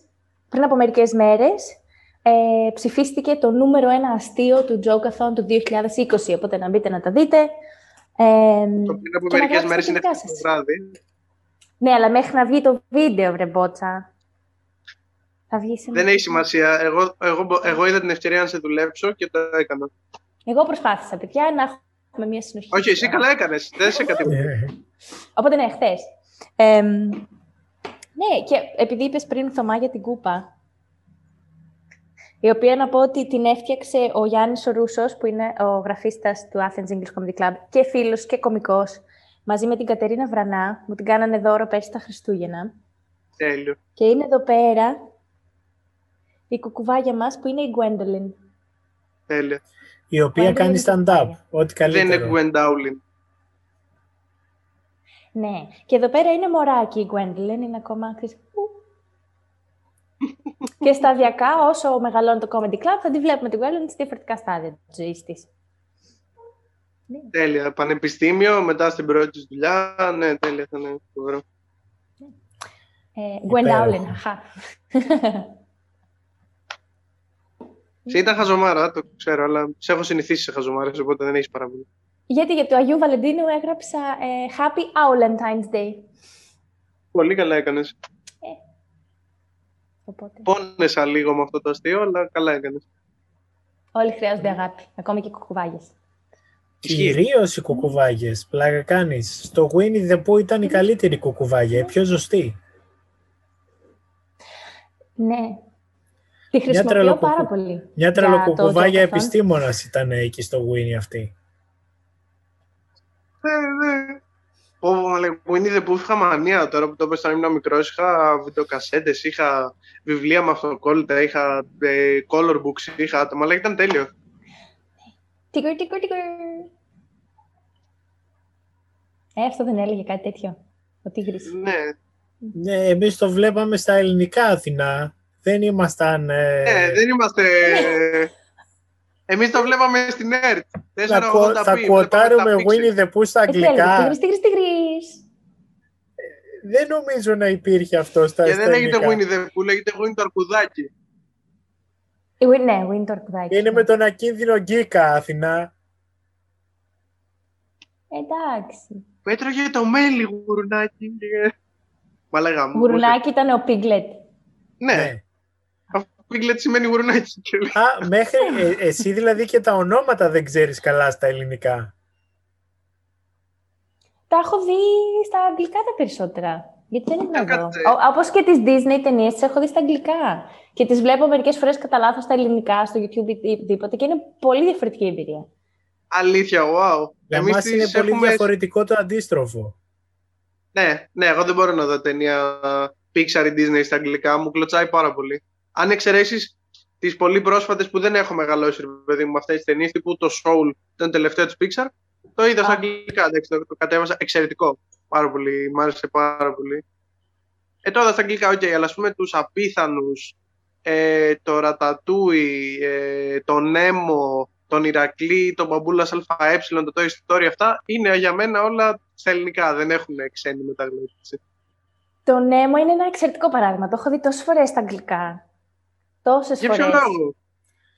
πριν από μερικές μέρες ε, ψηφίστηκε το νούμερο ένα αστείο του Jokeathon του 2020, οπότε να μπείτε να τα δείτε. Ε, Το πριν από και να μερικές γράψετε μέρες τα είναι δικά χθες το σας. βράδυ. Ναι, αλλά μέχρι να βγει το βίντεο, βρε μπότσα. Θα βγει σε Δεν έχει σημασία. Εγώ, εγώ, μπο- εγώ είδα την ευκαιρία να σε δουλέψω και το έκανα. Εγώ προσπάθησα, παιδιά, να έχουμε μια συνοχή. Όχι, εσύ καλά έκανες. Δεν σε κατηγορώ. Ε, Οπότε ναι, χθες. ναι, και επειδή είπες πριν Θωμά για την κούπα, η οποία να πω ότι την έφτιαξε ο Γιάννης ο Ρούσος, που είναι ο γραφίστας του Athens English Comedy Club και φίλος και κομικός, μαζί με την Κατερίνα Βρανά, μου την κάνανε δώρο πέρσι τα Χριστούγεννα. Τέλειο. Και είναι εδώ πέρα η κουκουβάγια μας, που είναι η Gwendolyn. Τέλειο. η οποία Πάντα κάνει είναι stand-up. τέτοια. Ό,τι Δεν είναι καλύτερο. Gwen Dowling. Ναι. Και εδώ πέρα είναι μωράκι η Gwendolyn, είναι ακόμα... ξέρεις, ου. Και σταδιακά, όσο μεγαλώνει το Comedy Club, θα τη βλέπουμε την Gwendolyn σε διαφορετικά στάδια της ζωής της. Τέλεια. Πανεπιστήμιο, μετά στην πρώτη της δουλειά. Ναι, τέλεια θα είναι. φοβερό. Ε, Gwen Υπέροχο. Dowling, αχα. Σε ήταν χαζομάρα, το ξέρω, αλλά σε έχω συνηθίσει σε χαζομάρες, οπότε δεν έχεις παραμείνει. Γιατί για το Αγίου Βαλεντίνου έγραψα ε, Happy Valentine's Day. Πολύ καλά έκανες. Οπότε Πόνεσα λίγο με αυτό το αστείο, αλλά καλά έκανες. όλοι χρειάζονται αγάπη, ακόμη και κουκουβάγες. Κυρίως οι κουκουβάγες. Πλάκα κάνεις. Στο Winnie the Pooh ήταν η καλύτερη κουκουβάγια, η πιο ζωστή. Ναι. Τη χρησιμοποιώ τρελοκουκου- πάρα πολύ. Μια για το τρελοκουκουβάγια Jokeathon. επιστήμονας ήταν εκεί στο Winnie αυτή. Ναι, ναι. Πω, πω, μα λέει, που είναι που είχα μανία τώρα που το έπαιζα όταν ήμουν μικρός, είχα βιντεοκασέτες, είχα βιβλία με αυτοκόλλητα, είχα ε, color books, είχα άτομα, αλλά ήταν τέλειο. Τίκορ, τίκορ, τίκορ. Ε, αυτό δεν έλεγε κάτι τέτοιο. Ο Τίγρης. Ναι. Ναι, εμείς το βλέπαμε στα ελληνικά Αθηνά. Δεν ήμασταν... Ε... Ναι, δεν είμαστε... Εμείς το βλέπαμε στην ΕΡΤ. Θα, κο- θα κουοτάρουμε Winnie the Pooh στα Ε, τι έλεγε, αγγλικά. Τίγρης, Τίγρης, Τίγρης. Δεν νομίζω να υπήρχε αυτό στα Και στα δεν λέγεται ελληνικά. Winnie the Pooh, λέγεται Winnie το αρκουδάκι. Ε, Win- Ναι, Winnie το αρκουδάκι. Είναι με τον ακίνδυνο Γκίκα Αθηνά. Εντάξει. Που έτρωγε το μέλι γουρνάκι. Μα λέγαμε. Γουρνάκι ήταν ο Piglet. Ναι, Ναι. αυτό Piglet σημαίνει γουρνάκι. Α, μέχρι, ε, εσύ δηλαδή και τα ονόματα δεν ξέρεις καλά στα ελληνικά. Τα έχω δει στα αγγλικά τα περισσότερα. Γιατί δεν ήμουν Ε, εδώ. κάτσε. Όπως και τις Disney ταινίες, τις έχω δει στα αγγλικά. Και τις βλέπω μερικές φορές κατά λάθος στα ελληνικά, στο YouTube ή οτιδήποτε. Και είναι πολύ διαφορετική εμπειρία. Αλήθεια, wow. Για Εμείς μας είναι τις πολύ έχουμε- διαφορετικό το αντίστροφο. Ναι, ναι, εγώ δεν μπορώ να δω ταινία Pixar ή Disney στα αγγλικά. Μου κλωτσάει πάρα πολύ. Αν εξαιρέσεις τις πολύ πρόσφατες που δεν έχω μεγαλώσει, ρε παιδί μου, με αυτές τις ταινίες, τύπου το Soul, τον τελευταίο της Pixar, το είδα στα Α. αγγλικά. Εντάξει, το, το κατέβασα εξαιρετικό. Πάρα πολύ, μ' άρεσε πάρα πολύ. Ε, τώρα στα αγγλικά, οκ, αλλά ας πούμε τους απίθανους, ε, το Ρατατούι, ε, τον Νέμο, τον Ηρακλή, τον Μπαμπούλας ΑΕ, το Toy Story, αυτά είναι για μένα όλα στα ελληνικά. Δεν έχουν ξένη μεταγλώτηση. Το Nemo είναι ένα εξαιρετικό παράδειγμα. Το έχω δει τόσες φορές στα αγγλικά. Τόσες Για φορές. ποιο λόγο;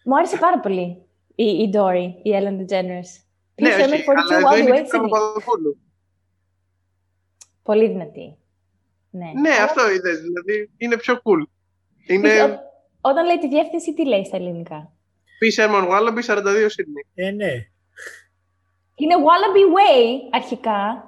Μου άρεσε πάρα πολύ η, η Dory, η Ellen DeGeneres. Ναι, Please, όχι, ML42 αλλά all εδώ the είναι way και to το me. Παπαδοπούλου. Πολύ δυνατή. Ναι, Ναι, Αλλά αυτό είδες, δηλαδή είναι πιο cool. Είναι Επίσης, ό- όταν λέει τη διεύθυνση, τι λέει στα ελληνικά; P. Sherman Wallaby 42 Sydney. Ε, ναι. Είναι Wallaby Way αρχικά.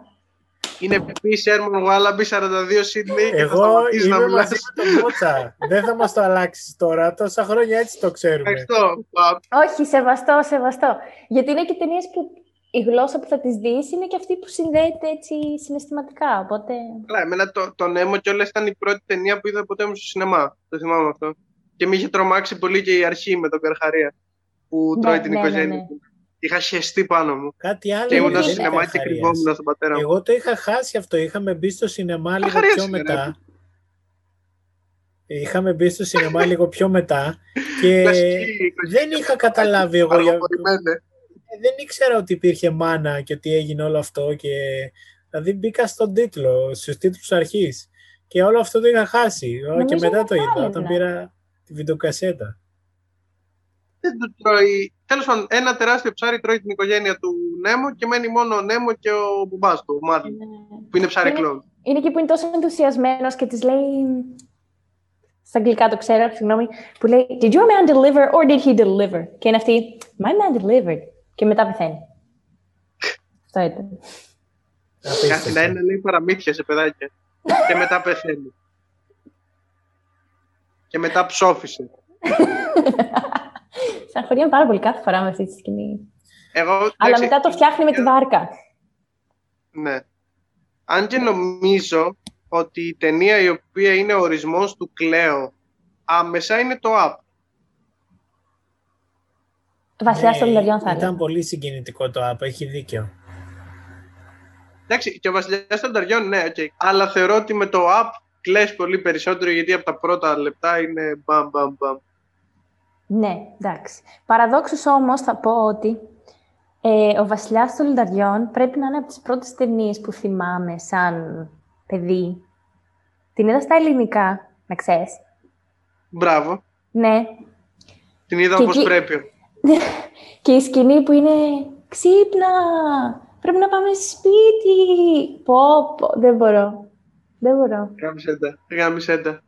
Είναι P. Sherman Wallaby 42 Sydney και θα Εγώ σταματήσεις να είμαι μιλάς. μαζί με τον Μπότσα. Δεν θα μας το αλλάξεις τώρα. Τόσα χρόνια έτσι το ξέρουμε. Ευχαριστώ. Παπ. Όχι, σεβαστό, σεβαστό. Γιατί είναι και ταινίες που η γλώσσα που θα τις δεις είναι και αυτή που συνδέεται έτσι συναισθηματικά. Οπότε. Καλά, εμένα το, το Nemo κιόλα ήταν η πρώτη ταινία που είδα ποτέ μου στο σινεμά. Το θυμάμαι αυτό. Και με είχε τρομάξει πολύ και η αρχή με τον Καρχαρία. Που Ναι, τρώει την ναι, ναι, οικογένεια ναι. του. Είχα χεστεί πάνω μου. Κάτι άλλο. Και ήμουν δεν στο ήταν σινεμά και Καρχαρίας. κρυβόμουν στον πατέρα μου. Εγώ το είχα χάσει αυτό. Είχαμε μπει στο σινεμά λίγο Καρχαρίας πιο είναι, μετά. Είχαμε μπει στο σινεμά λίγο πιο μετά και Κλασική δεν είχα καταλάβει εγώ. για- Αργοπορημένη. Δεν ήξερα ότι υπήρχε μάνα και ότι έγινε όλο αυτό και δηλαδή μπήκα στον τίτλο, στους τίτλους αρχής και όλο αυτό το είχα χάσει και Νομίζω μετά είναι το είδα πάλι, όταν ναι. πήρα τη βιντεοκασέτα. δεν του τρώει. Τέλος πάντων, ένα τεράστιο ψάρι τρώει την οικογένεια του Νέμο και μένει μόνο ο Νέμο και ο μπουμπάς του, ο Μάρλιν, Ναι. που είναι ψάρι Είναι- κλόν. Είναι εκεί που είναι τόσο ενθουσιασμένος και της λέει. Στα αγγλικά το ξέρω, συγγνώμη. Που λέει Did your man deliver or did he deliver? Και είναι αυτή. My man delivered. Και μετά πεθαίνει. Αυτό ήταν. Κάθε Απίστευτο. να είναι λέει παραμύθια σε παιδάκια. και μετά πεθαίνει. Και μετά ψόφισε. Στεναχωριέμαι πάρα πολύ κάθε φορά με αυτή τη σκηνή. Εγώ, Αλλά εντάξει, μετά το φτιάχνει με τη βάρκα. Ναι. Αν και νομίζω ότι η ταινία η οποία είναι ο ορισμός του Κλέο άμεσα είναι το Up. Βασιλιάς Ναι, των Λαριών θα Ήταν έλεγα. πολύ συγκινητικό το app, έχει δίκιο. Εντάξει, και ο Βασιλιάς των Ταριών, ναι, okay. αλλά θεωρώ ότι με το Up κλαις πολύ περισσότερο γιατί από τα πρώτα λεπτά είναι μπαμ μπαμ μπαμ. Ναι, εντάξει. Παραδόξως όμως θα πω ότι ε, ο Βασιλιάς των Λινταριών πρέπει να είναι από τις πρώτες ταινίες που θυμάμαι σαν παιδί. Την είδα στα ελληνικά, να ξέρεις. Μπράβο. Ναι. Την είδα Και όπως εκεί- πρέπει. Και η σκηνή που είναι «Ξύπνα! Πρέπει να πάμε σπίτι!» Πω, πω, δεν μπορώ. Δεν μπορώ. Γάμισε τα. Γάμισε τα.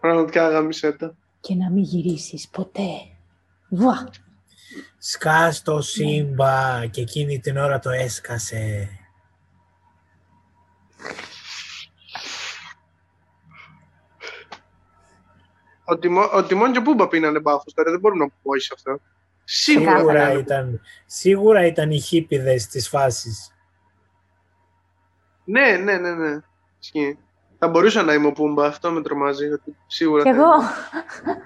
Πραγματικά γάμισε τα. Και να μην γυρίσεις ποτέ. Βουα! Σκάς το Σύμπα και εκείνη την ώρα το έσκασε. Ο, Τιμό, ο Τιμόν και ο Πούμπα πίνανε μπάφους τώρα, δεν μπορούμε να πούμε όχι σε αυτό. Σίγουρα. Σίγουρα πίνανε. ήταν, σίγουρα ήταν οι χίπιδες της φάσης. Ναι, ναι, ναι, ναι. Ισχύει. Θα μπορούσα να είμαι ο Πούμπα, αυτό με τρομάζει. Ότι σίγουρα Κι θα εγώ. είμαι.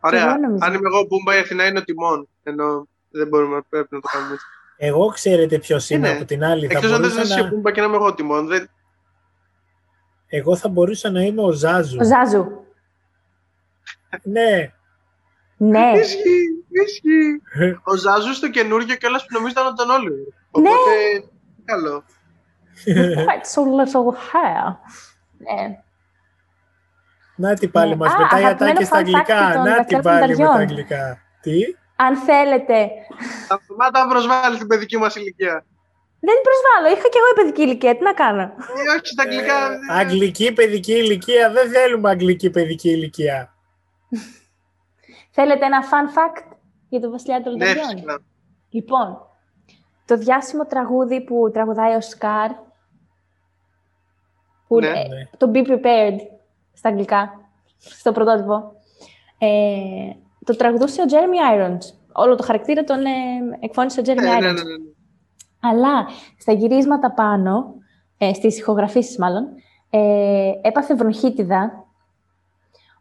Ωραία. εγώ νομίζω. Αν είμαι εγώ ο Πούμπα, η Αθηνά είναι ο Τιμόν. Ενώ δεν μπορούμε, πρέπει να το κάνουμε έτσι. Εγώ ξέρετε ποιος είμαι ναι. από την άλλη. Θα Εκτός αν μπορούσα δεν είσαι να... Πούμπα και να είμαι εγώ τιμόν. Δεν... Εγώ θα μπορούσα να είμαι ο Ζάζου. Ο Ζάζου. Ναι. Ναι. Ισχύει, ισχύει. Ο Ζάζου στο καινούργιο και που νομίζω ήταν από τον Όλιβερ. Ναι. Οπότε, καλό. Quite so little hair. Ναι. Να τι πάλι Ναι. μας Α, πετάει αγαπημένο ατάκες στα fun fact αγγλικά. των Να τι Δευτέρων πάλι με τα Φουνταριών. αγγλικά. Τι; Αν θέλετε. Σταμάτα να προσβάλλει την παιδική μας ηλικία. Δεν την προσβάλλω. Είχα και εγώ παιδική ηλικία. Τι να κάνω. Ε, όχι στα αγγλικά. Ε, αγγλική παιδική ηλικία. Δεν θέλουμε αγγλική παιδική ηλικία. Θέλετε ένα fun fact για τον Βασιλιά των Ναι, Λονταριών. φυσικά. Λοιπόν, το διάσημο τραγούδι που τραγουδάει ο Σκάρ, που Ναι. ε, Ναι. το Be Prepared στα αγγλικά, στο πρωτότυπο, ε, το τραγουδούσε ο Jeremy Irons. Όλο το χαρακτήρα τον ε, εκφώνησε ο Jeremy Ναι, ναι, Irons. ναι, ναι, ναι. Αλλά στα γυρίσματα πάνω, ε, στις ηχογραφήσεις μάλλον, ε, έπαθε βροχίτιδα.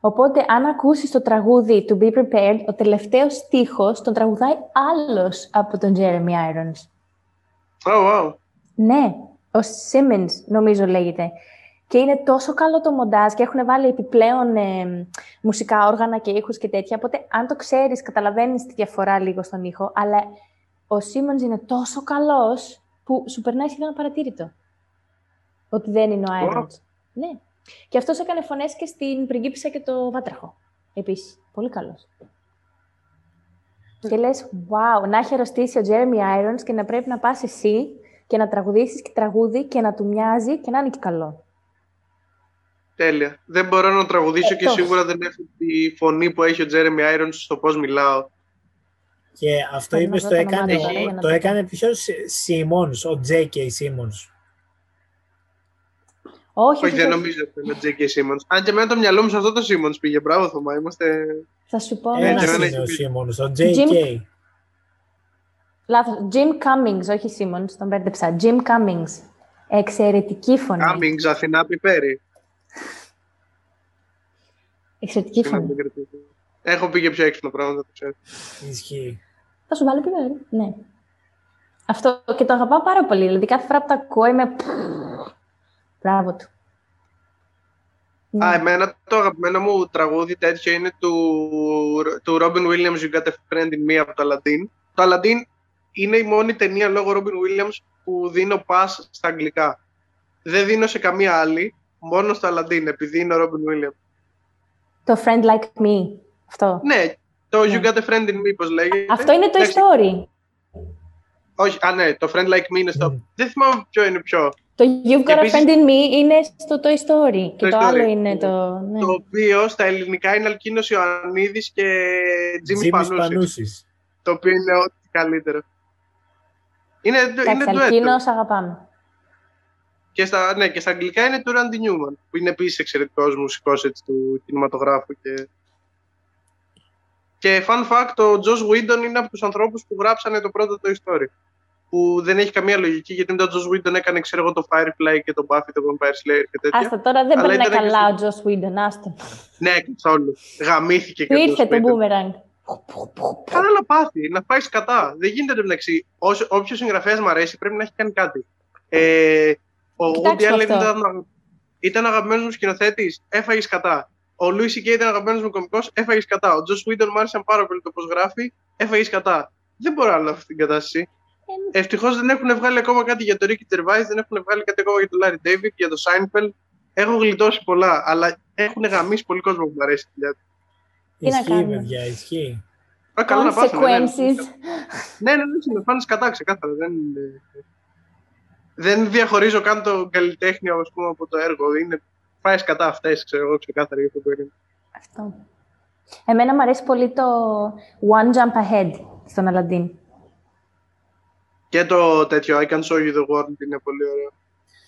Οπότε, αν ακούσεις το τραγούδι του Be Prepared, ο τελευταίος στίχος τον τραγουδάει άλλος από τον Jeremy Irons. Oh, wow. Ναι, ο Simmons νομίζω λέγεται. Και είναι τόσο καλό το μοντάζ και έχουν βάλει επιπλέον ε, μουσικά όργανα και ήχους και τέτοια. Οπότε, αν το ξέρεις, καταλαβαίνεις τη διαφορά λίγο στον ήχο. Αλλά ο Simmons είναι τόσο καλός που σου περνάει σχεδόν απαρατήρητο. Ότι δεν είναι ο Wow. Irons. Ναι. Και αυτός έκανε φωνές και στην Πριγκίπισσα και το Βάτραχο. Επίσης. Πολύ καλός. Και λες, wow, να έχει αρρωστήσει ο Jeremy Irons και να πρέπει να πας εσύ και να τραγουδήσεις και τραγούδι και να του μοιάζει και να είναι και καλό. Τέλεια. Δεν μπορώ να τραγουδήσω και Εκτός. σίγουρα δεν έχω τη φωνή που έχει ο Τζέρεμι Άιρον στο πώς μιλάω. Και αυτό Θα είπες δω το το έκανε, όνομά του, για να το το- έκανε ποιο Σίμονς, ο J.K. Simmons. Όχι, Όχι, δεν νομίζω ότι είναι ο J.K. Simmons. Αν και εμένα το μυαλό μου σε αυτό το Simmons πήγε. Μπράβο, Θωμά. Είμαστε. Θα σου πω Ε, Ένας δεν ένα... έχει είναι ο πει. Simmons, ο J.K. Λάθος. Jim Cummings, όχι Simmons, τον μπέρδεψα. Jim Cummings. Εξαιρετική φωνή. Cummings, Αθηνά, πιπέρι. Εξαιρετική Συγγνώμη, φωνή. δεν κρατήσω. Έχω πει και πιο έξυπνα πράγματα, το ξέρω. Ισχύει. Θα σου βάλω πιπέρι. Ναι. Αυτό και το αγαπάω πάρα πολύ. Δηλαδή κάθε φορά που το ακούω είμαι... Μπράβο του. Ναι. Α, εμένα το αγαπημένο μου τραγούδι τέτοιο είναι του, του Robin Williams You Got a Friend in Me από το Aladdin. Το Aladdin είναι η μόνη ταινία λόγω Robin Williams που δίνω pass στα αγγλικά. Δεν δίνω σε καμία άλλη, μόνο στο Aladdin, επειδή είναι ο Robin Williams. Το Friend Like Me. Αυτό. Ναι, το Ναι. You Got a Friend in Me, πώς λέγεται. Αυτό είναι το Εντάξει, story. Όχι, α, ναι, το Friend Like Me είναι στο... Μμ. Δεν θυμάμαι ποιο είναι ποιο. Το You've Got Επίσης- a Friend in Me είναι στο Toy Story. Και Toy το Story. άλλο είναι το... Ναι. Το οποίο στα ελληνικά είναι Αλκίνος Ιωαννίδης και Τζίμι Τζίμις Πανούσης. Πανούσης. Το οποίο είναι ό,τι καλύτερο. Είναι, είναι Εντάξει, ντουέτο. Αλκίνος αγαπάμε. Και στα, ναι, και στα αγγλικά είναι του Randy Newman, που είναι επίσης εξαιρετικός μουσικός έτσι, του κινηματογράφου. Και... και fun fact, ο Joss Whedon είναι από τους ανθρώπους που γράψανε το πρώτο Toy Story. Που δεν έχει καμία λογική, γιατί μετά ο Joss Whedon έκανε, ξέρω εγώ, το Firefly και το Buffy, το Vampire Slayer και τέτοια. Άστα, τώρα δεν Αλλά περνάει ήταν και καλά ο στο- Joss Whedon, άστο. Ναι, καθόλου. Γαμήθηκε Του και ο ήρθε Joss το Whedon. boomerang. Κάνα να πάθει, να πάει κατά. Δεν γίνεται το μεταξύ. Όποιος συγγραφέας μου αρέσει πρέπει να έχει κάνει κάτι. Ε, ο Woody Κοιτάξτε Allen αυτό. ήταν, ήταν αγαπημένος μου σκηνοθέτης, έφαγε κατά. Ο Louis C.K. ήταν αγαπημένος μου κωμικός, έφαγε κατά. Ο Joss Whedon μου άρεσε πάρα πολύ το πώς γράφει, έφαγε κατά. Δεν μπορώ άλλο αυτή την κατάσταση. Ε, Ευτυχώς δεν έχουν βγάλει ακόμα κάτι για το Ricky Gervais, δεν έχουν βγάλει κάτι ακόμα για τον Larry David, για το Seinfeld. Έχω γλιτώσει πολλά, αλλά έχουν γαμίσει πολύ κόσμο που μου αρέσει τη δουλειά του. Τι να Ισχύει, κάνουμε; παιδιά, ισχύει. Α, καλά να πάθουν, ναι, ναι. Consequences. Ναι, ναι, ναι, με φάνε κατά ξεκάθαρα. Δεν, είναι- δεν διαχωρίζω καν το καλλιτέχνη ας πούμε, από το έργο. Είναι πάει κατά αυτές, ξέρω εγώ, ξεκάθαρα για αυτό που είναι. Αυτό. Εμένα μου αρέσει πολύ το One Jump Ahead στον Aladdin. Και το τέτοιο I can show you the world είναι πολύ ωραίο.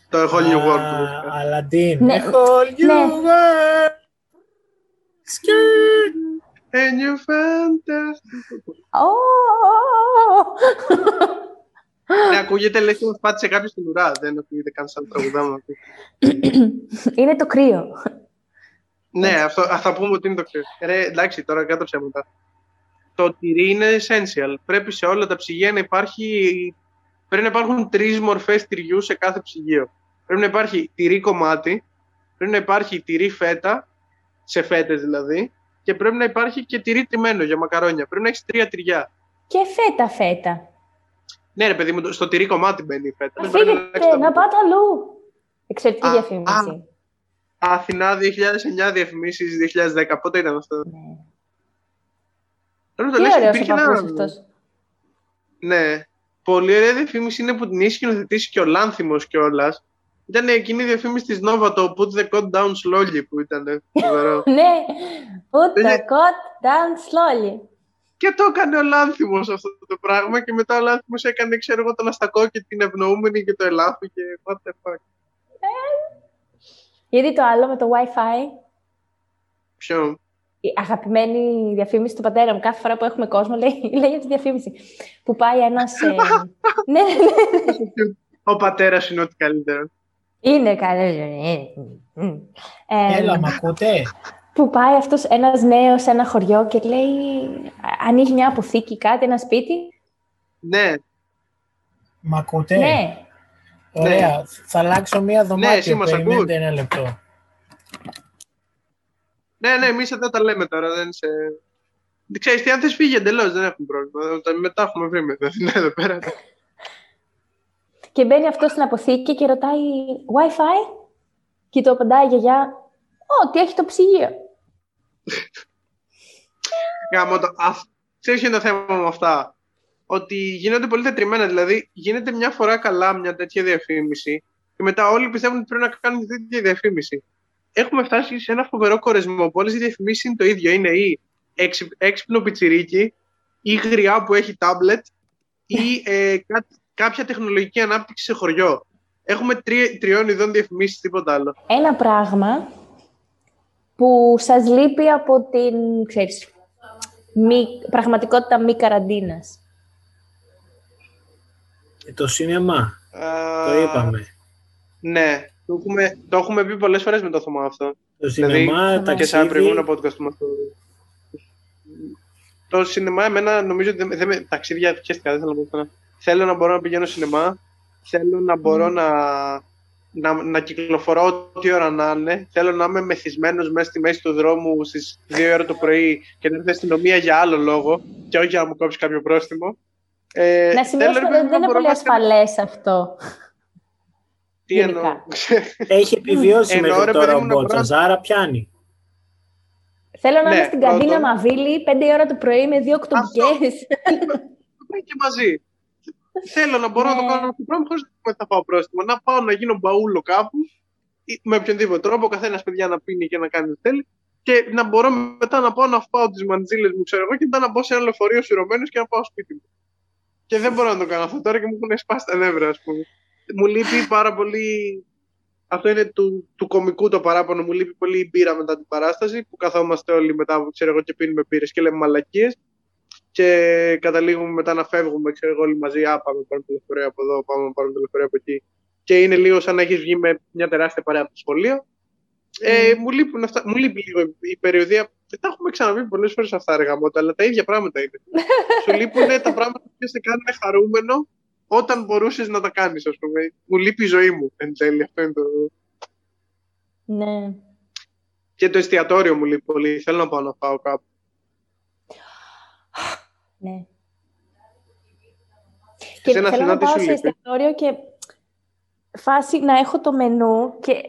Το whole new world. του βασικά. Αλαντίν. Ναι. A whole new Ναι. world. Skrt. And you fantastic. Oh! Ναι, ακούγεται λες και μας πάτησε κάποιος στην ουρά. Δεν ακούγεται καν σαν τραγουδάμα. είναι το κρύο. ναι, αυτό, α, θα πούμε ότι είναι το κρύο. Ρε, εντάξει, τώρα κάτω ψέματα. Το τυρί είναι essential. Πρέπει σε όλα τα ψυγεία να υπάρχει πρέπει να υπάρχουν τρεις μορφές τυριού σε κάθε ψυγείο. Πρέπει να υπάρχει τυρί κομμάτι, πρέπει να υπάρχει τυρί φέτα, σε φέτες δηλαδή, και πρέπει να υπάρχει και τυρί τιμμένο για μακαρόνια. Πρέπει να έχεις τρία τυριά. Και φέτα φέτα. Ναι, ρε παιδί μου, στο τυρί κομμάτι μπαίνει η φέτα. Φύγετε, να πάτε αλλού. Εξαιρετική Α, διαφήμιση. Αθηνά 2009, διαφημίσεις 2010. Πότε ήταν αυτό; Ναι. Πρέπει να το Τι λες, ωραίος ο υπήρχε ένα- παππούς αυτός. Ναι. Πολύ ωραία διαφήμιση είναι που την είχε σκηνοθετήσει και ο Λάνθιμος κιόλας. Ήταν εκείνη η διαφήμιση της Nova, το Put the code down slowly που ήταν. φοβερό. Ναι, put the Είναι- cot down slowly. και το έκανε ο Λάνθιμος αυτό το πράγμα και μετά ο Λάνθιμος έκανε, ξέρω εγώ, τον αστακό και την ευνοούμενη και το ελάφι και what the fuck. Γιατί το άλλο με το Wi-Fi, Ποιο; Η αγαπημένη διαφήμιση του πατέρα μου, κάθε φορά που έχουμε κόσμο, λέει, λέει για τη διαφήμιση. Που πάει ένας... ε, ναι, ναι, ναι. Ο πατέρας είναι ό,τι καλύτερο. Είναι καλό. Ε, Έλα, μ' ακούτε. που πάει αυτός ένας νέος σε ένα χωριό και λέει, ανοίγει μια αποθήκη, κάτι, ένα σπίτι. Ναι, Μ' ακούτε. Ναι, Ωραία. Θα αλλάξω μία δωμάτιο. εσύ μας Περιμένετε ακούς; ένα λεπτό. Ναι, ναι, εμείς εδώ τα λέμε τώρα. Δεν σε... Ξέρεις τι, αν θες φύγει εντελώς, δεν έχουμε πρόβλημα. Τα- Μετά έχουμε βρει με την εδώ πέρα. Και μπαίνει αυτός στην αποθήκη και ρωτάει Wi-Fi; Και το απαντάει η γιαγιά, Ω, τι έχει το ψυγείο. Γάμο το. αυ- Ξέρεις ποιο είναι το θέμα με αυτά; Ότι γίνονται πολύ τετριμένα. Δηλαδή, γίνεται μια φορά καλά μια τέτοια διαφήμιση και μετά όλοι πιστεύουν ότι πρέπει να κάνουν τέτοια διαφήμιση. Έχουμε φτάσει σε ένα φοβερό κορεσμό που όλες οι διαφημίσεις είναι το ίδιο. Είναι ή έξι- έξυπνο πιτσιρίκι, ή γριά που έχει τάμπλετ, ή ε, κά- κάποια τεχνολογική ανάπτυξη σε χωριό. Έχουμε τρι, τριών ειδών διαφημίσεις, τίποτα άλλο. Ένα πράγμα που σας λείπει από την, ξέρεις, μη, πραγματικότητα μη καραντίνας. Ε, Το σινεμά. Το Α, είπαμε. Ναι, το έχουμε, το έχουμε πει πολλές φορές με το θέμα αυτό. Το Δηλαδή, σινεμά, και σε ένα ταξίδι. προηγούμενο podcast που μας το... Το σινεμά, εμένα νομίζω ότι δεν, δεν με... Ταξίδια, χαίστηκα, δεν θέλω να πω αυτό. Θέλω να μπορώ να πηγαίνω σινεμά. Θέλω να μπορώ να, να, να κυκλοφορώ ό,τι ώρα να είναι. Θέλω να είμαι μεθυσμένος μέσα στη μέση του δρόμου στις 2 ώρα το πρωί και να έρθει η αστυνομία για άλλο λόγο και όχι για να μου κόψει κάποιο πρόστιμο. Ε, να θέλω, σημειώσουμε ρε ότι παιδί, δεν είναι να μπορώ πολύ να- ασφαλές αυτό. Τι γενικά. εννοώ. Έχει επιβιώσει Εννοώ, μέχρι ρε τώρα παιδί ο μου, να μπορώ- Μπότσας, άρα πιάνει. Θέλω να Ναι, είμαι στην καντίνα πρώτον. Μαβίλη, 5 η ώρα το πρωί με δύο οκτωμπικές. Το πάει και μαζί. Θέλω να μπορώ να το Ναι. κάνω αυτό το πράγμα χωρίς να θα πάω πρόστιμο. Να πάω να γίνω μπαούλο κάπου ή με οποιονδήποτε τρόπο, ο καθένας παιδιά να πίνει και να κάνει ό,τι θέλει. Και να μπορώ μετά να πάω να φάω τις μαντζίλες μου, ξέρω εγώ, και μετά να μπω σε ένα λεωφορείο σειρωμένο και να πάω σπίτι μου. Και δεν μπορώ να το κάνω αυτό τώρα και μου έχουν σπάσει τα νεύρα, ας πούμε. Μου λείπει πάρα πολύ. Αυτό είναι του, του κομικού το παράπονο. Μου λείπει πολύ η μπύρα μετά την παράσταση που καθόμαστε όλοι μετά, ξέρω εγώ, και πίνουμε μπύρες και λέμε μαλακίες. Και καταλήγουμε μετά να φεύγουμε, ξέρω εγώ, όλοι μαζί. Α, πάμε να πάρουμε το λεωφορείο από εδώ, πάμε να πάρουμε το λεωφορείο από εκεί. Και είναι λίγο σαν να έχεις βγει με μια τεράστια παρέα από το σχολείο. Ε, μου, λείπουν αυτά, μου λείπει λίγο η- η περιοδία. Δεν τα έχουμε ξαναπεί πολλές φορές αυτά, ρε γαμώτα, αλλά τα ίδια πράγματα είναι. Σου λείπουν τα πράγματα που σε κάνουν χαρούμενο όταν μπορούσες να τα κάνεις, ας πούμε. Μου λείπει η ζωή μου εν τέλει. Αυτό είναι το. ναι. Και το εστιατόριο μου λείπει πολύ. Θέλω να πάω να φάω κάπου. Ναι. Και Εσένα, θέλω Αθηνά, να τι πάω σου σε λείπει; εστιατόριο και φάση να έχω το μενού και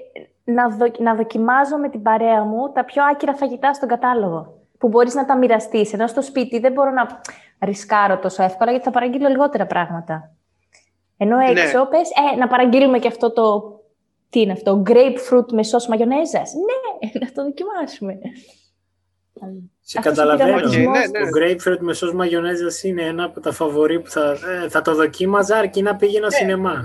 να, δο- να δοκιμάζω με την παρέα μου τα πιο άκυρα φαγητά στον κατάλογο. Που μπορείς να τα μοιραστείς. Ενώ στο σπίτι δεν μπορώ να ρισκάρω τόσο εύκολα γιατί θα παραγγείλω λιγότερα πράγματα. Ενώ Ναι. έξω πες, ε, να παραγγείλουμε και αυτό το... Τι είναι αυτό, grapefruit με σως μαγιονέζας. Ναι, να το δοκιμάσουμε. Σε Αυτός ο καταλαβαίνω. πειραματισμός ναι, ναι. Το grapefruit με σως μαγιονέζας είναι ένα από τα φαβορή που θα, ε, θα το δοκίμαζα αρκεί να πήγαινα σινεμά.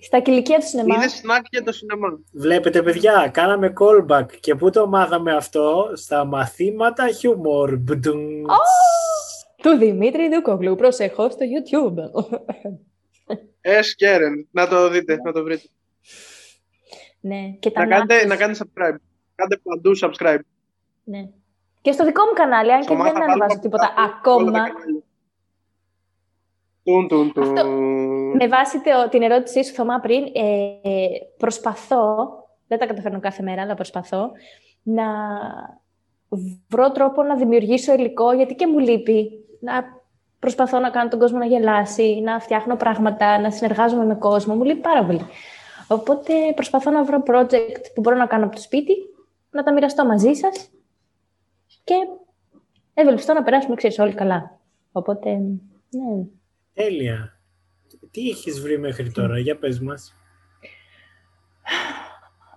Στα κηλικία του σινεμά. Είναι snack για το σινεμά. Βλέπετε παιδιά, κάναμε callback και πού το μάθαμε αυτό; Στα μαθήματα χιούμορ. Μπντουμ. Του Δημήτρη Δούκογλου, προσεχώ στο YouTube. Ε, σκέρεν. Να το δείτε, να το βρείτε. ναι, και τα Να κάνετε, nachos. να κάνετε subscribe. Κάντε παντού subscribe. Ναι. Και στο δικό μου κανάλι, αν και Στο δεν Μάθα ανεβάζω Πάλμα τίποτα που τα- όλα τα ακόμα. κανάλια. Τουν, τουν, τουν. Με βάση το- την ερώτησή σου, Θωμά, πριν, ε, προσπαθώ, δεν τα καταφέρνω κάθε μέρα, αλλά προσπαθώ, να βρω τρόπο να δημιουργήσω υλικό, γιατί και μου λείπει. Να προσπαθώ να κάνω τον κόσμο να γελάσει, να φτιάχνω πράγματα, να συνεργάζομαι με κόσμο. Μου λείπει πάρα πολύ. Οπότε προσπαθώ να βρω project που μπορώ να κάνω από το σπίτι, να τα μοιραστώ μαζί σας και ευελπιστώ να περάσουμε, ξέρεις, όλοι καλά. Οπότε, ναι. Τέλεια. Τι έχεις βρει μέχρι τώρα, για πες μας.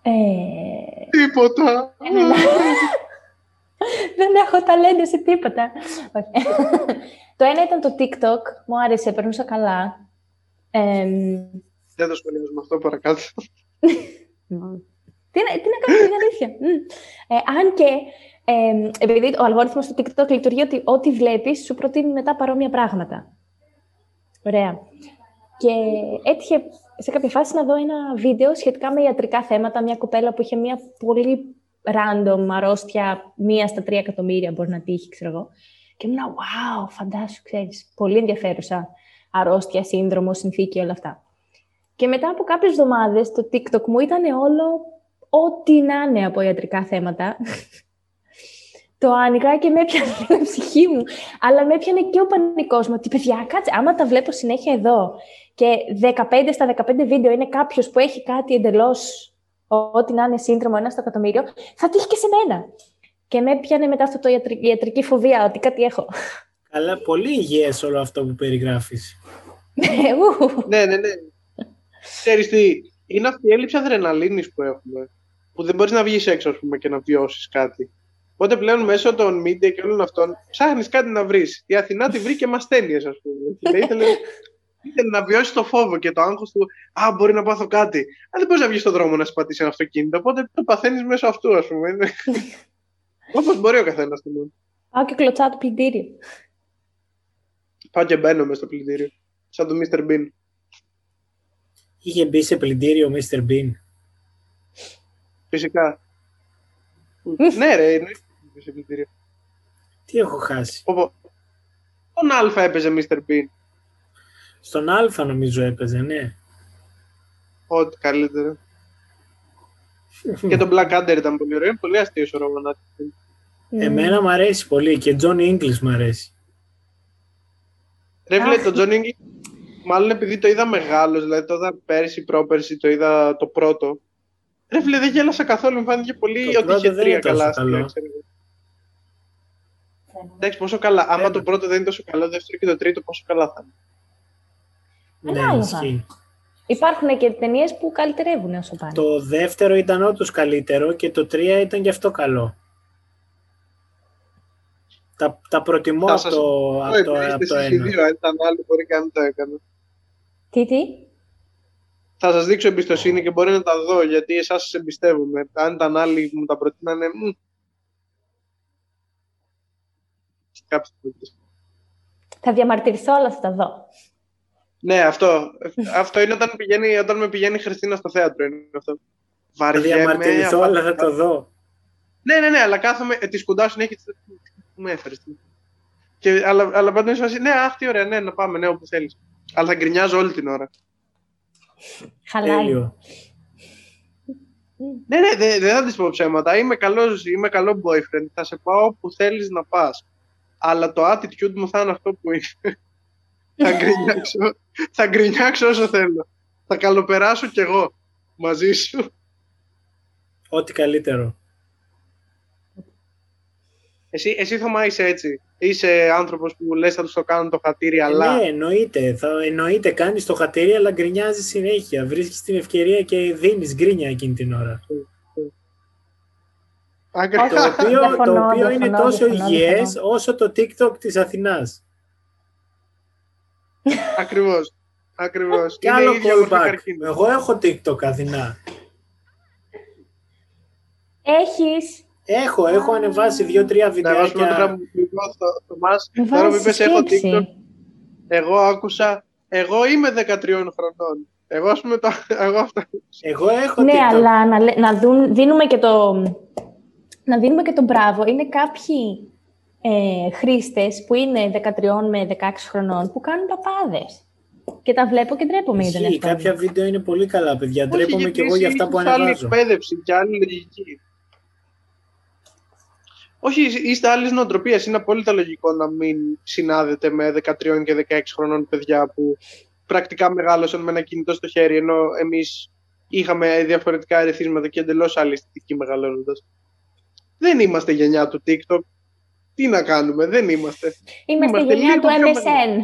Ε, Τίποτα. Έλα. Δεν έχω ταλέντο σε τίποτα. Όχι. το ένα ήταν το TikTok. Μου άρεσε, περνούσα καλά. Εμ, Δεν το σχολιάζουμε αυτό παρακάτω. τι, να, τι να κάνω, είναι αλήθεια. Μμ. Ε, αν και, εμ, επειδή ο αλγόριθμος του TikTok λειτουργεί ότι ό,τι βλέπεις σου προτείνει μετά παρόμοια πράγματα. Ωραία. Και έτυχε σε κάποια φάση να δω ένα βίντεο σχετικά με ιατρικά θέματα. Μια κοπέλα που είχε μια πολύ random αρρώστια, μία στα τρία εκατομμύρια μπορεί να τύχει, ξέρω εγώ. Και ήμουν, wow, φαντάσου, ξέρεις, πολύ ενδιαφέρουσα αρρώστια, σύνδρομο, συνθήκη, όλα αυτά. Και μετά από κάποιες εβδομάδες το TikTok μου ήταν όλο ό,τι να είναι από ιατρικά θέματα. το άνοιγα και με έπιανε η ψυχή μου. Αλλά με έπιανε και ο πανικός μου. Ότι παιδιά, κάτσε, άμα τα βλέπω συνέχεια εδώ και 15 στα 15 βίντεο είναι κάποιος που έχει κάτι εντελώς ό,τι να είναι σύνδρομο ένα στο εκατομμύριο, θα τύχει και σε μένα. Και με έπιανε μετά αυτό το ιατρι- η ιατρική φοβία, ότι κάτι έχω. Αλλά πολύ υγιές όλο αυτό που περιγράφεις. Ου. ναι, ναι, ναι. Ξέρεις τι, είναι αυτή η έλλειψη αδρεναλίνης που έχουμε. Που δεν μπορείς να βγεις έξω, ας πούμε, και να βιώσεις κάτι. Οπότε πλέον μέσω των media και όλων αυτών ψάχνεις κάτι να βρεις. Η Αθηνά τη βρήκε μαστέλιες, ας πούμε. Και λέει, ήθελε, ήθελε να βιώσει το φόβο και το άγχος του «Α, μπορεί να πάθω κάτι». Αλλά δεν μπορείς να βγεις στον δρόμο να σπατήσεις ένα αυτοκίνητο, οπότε το παθαίνεις μέσω αυτού, ας πούμε. Είναι- Όπως μπορεί ο καθένας. του νου. Πάω και κλωτσάω το πλυντήριο. Πάω και μπαίνω μέσα στο πλυντήριο. Σαν το Mr. Bean. Είχε μπει σε πλυντήριο ο Mr. Bean. Φυσικά. ναι, ρε, είναι σε πλυντήριο. Τι έχω χάσει. Πω, πω. Τον Α έπαιζε Mr. Bean. Στον Α νομίζω έπαιζε, ναι. Ό,τι καλύτερο. και το Black Adder ήταν πολύ ωραίο. Είναι πολύ αστείο ο Ρωμανάτη. Εμένα μου αρέσει πολύ και John English μου αρέσει. Ρε, φίλε, Αχ. το John English, μάλλον επειδή το είδα μεγάλος, δηλαδή το είδα πέρσι, πρόπερσι, το είδα το πρώτο. Ρε, φίλε, δεν γέλασα καθόλου. Μου φάνηκε πολύ Το ότι πρώτο είχε δεν τρία είναι τόσο καλά αστεία, καλό. ξέρω εγώ. Εντάξει, πόσο καλά. Άμα Ένα. το πρώτο δεν είναι τόσο καλό, το δεύτερο και το τρίτο, πόσο καλά θα είναι. Ναι, Ανάλογα. ισχύει. Υπάρχουν και ταινίες που καλυτερεύουν όσο πάνε. Το δεύτερο ήταν όντως καλύτερο και το τρία ήταν και αυτό καλό. Τα, τα προτιμώ Θα από σας το, πω, από το, επειδή από είστε το εσείς οι ένα. δύο, αν ήταν άλλοι, μπορεί και να μην το έκανα. Τι, τι; Θα σας δείξω εμπιστοσύνη και μπορεί να τα δω, γιατί εσάς σας εμπιστεύομαι. Αν ήταν άλλοι που μου τα προτείνανε, μ. Κάποιες φορές. Θα διαμαρτυρηθώ, αλλά θα τα δω. Ναι, αυτό. αυτό είναι όταν, πηγαίνει, όταν με πηγαίνει η Χριστίνα στο θέατρο. Είναι αυτό. Θα Βαριέμαι. διαμαρτυρηθώ, απα- αλλά θα το δω. Ναι, ναι, ναι, αλλά κάθομαι, ε, τη σκουντάω συνέχεια. της- Που με έφερες. Και, αλλά, αλλά πάντα είναι σε φάση, ναι, αχ, τι ωραία, ναι, να πάμε, ναι, όπου θέλεις. Αλλά θα γκρινιάζω όλη την ώρα. Χαλάει. Τέλειο. Ναι, ναι, δεν δεν θα της πω ψέματα. Είμαι, καλός, είμαι καλό boyfriend. Θα σε πάω όπου θέλεις να πας. Αλλά το attitude μου θα είναι αυτό που είναι. Θα, γκρινιάξω, θα γκρινιάξω όσο θέλω. Θα καλοπεράσω κι εγώ μαζί σου. Ό,τι καλύτερο. Εσύ, εσύ Θωμά είσαι έτσι. Είσαι άνθρωπος που λες θα τους το κάνουν το χατήρι, αλλά... Ναι, εννοείται. Θα, εννοείται, κάνεις το χατήρι, αλλά γκρινιάζεις συνέχεια. Βρίσκεις την ευκαιρία και δίνεις γκρίνια εκείνη την ώρα. Ακριβώς. Το οποίο, το Διαφωνώ, οποίο είναι διαφωνώ, τόσο διαφωνώ, υγιές διαφωνώ. όσο το TikTok της Αθηνάς. Ακριβώς. Ακριβώς. Και Είναι άλλο η ίδια μορφή callback. καρκίνου. Εγώ έχω TikTok Αθηνά. Έχεις. Έχω, έχω ανεβάσει δύο-τρία Να βάζουμε τώρα βιντεάκια. που είπα στο Θωμάς, Με τώρα που βάζεις είπες έχω σκέψη. TikTok, εγώ άκουσα, εγώ είμαι 13 χρονών. Εγώ ας πούμε, το, εγώ αυτό. Εγώ έχω Ναι, TikTok. αλλά να, λέ- να δουν, δίνουμε και το... Να δίνουμε και το μπράβο. Είναι κάποιοι ε, χρήστες που είναι 13 με 16 χρονών που κάνουν παπάδες. Και τα βλέπω και ντρέπομαι για τον Ισχύει, εαυτό μου. κάποια βίντεο είναι πολύ καλά, παιδιά. Όχι, Ντρέπομαι γιατί και εγώ για εσύ αυτά που έχεις άλλη ανεβάζω. εκπαίδευση και άλλη λογική. Όχι, είστε άλλη νοοτροπίας. Είναι απόλυτα λογικό να μην συνάδετε με 13 και 16 χρονών παιδιά που πρακτικά μεγάλωσαν με ένα κινητό στο χέρι, ενώ εμείς είχαμε διαφορετικά ερεθίσματα και εντελώς άλλη αισθητική μεγαλώνοντας. Δεν είμαστε γενιά του TikTok. Τι να κάνουμε, δεν είμαστε. Είμαστε Είμαστε γενιά λίγο του πιο MSN.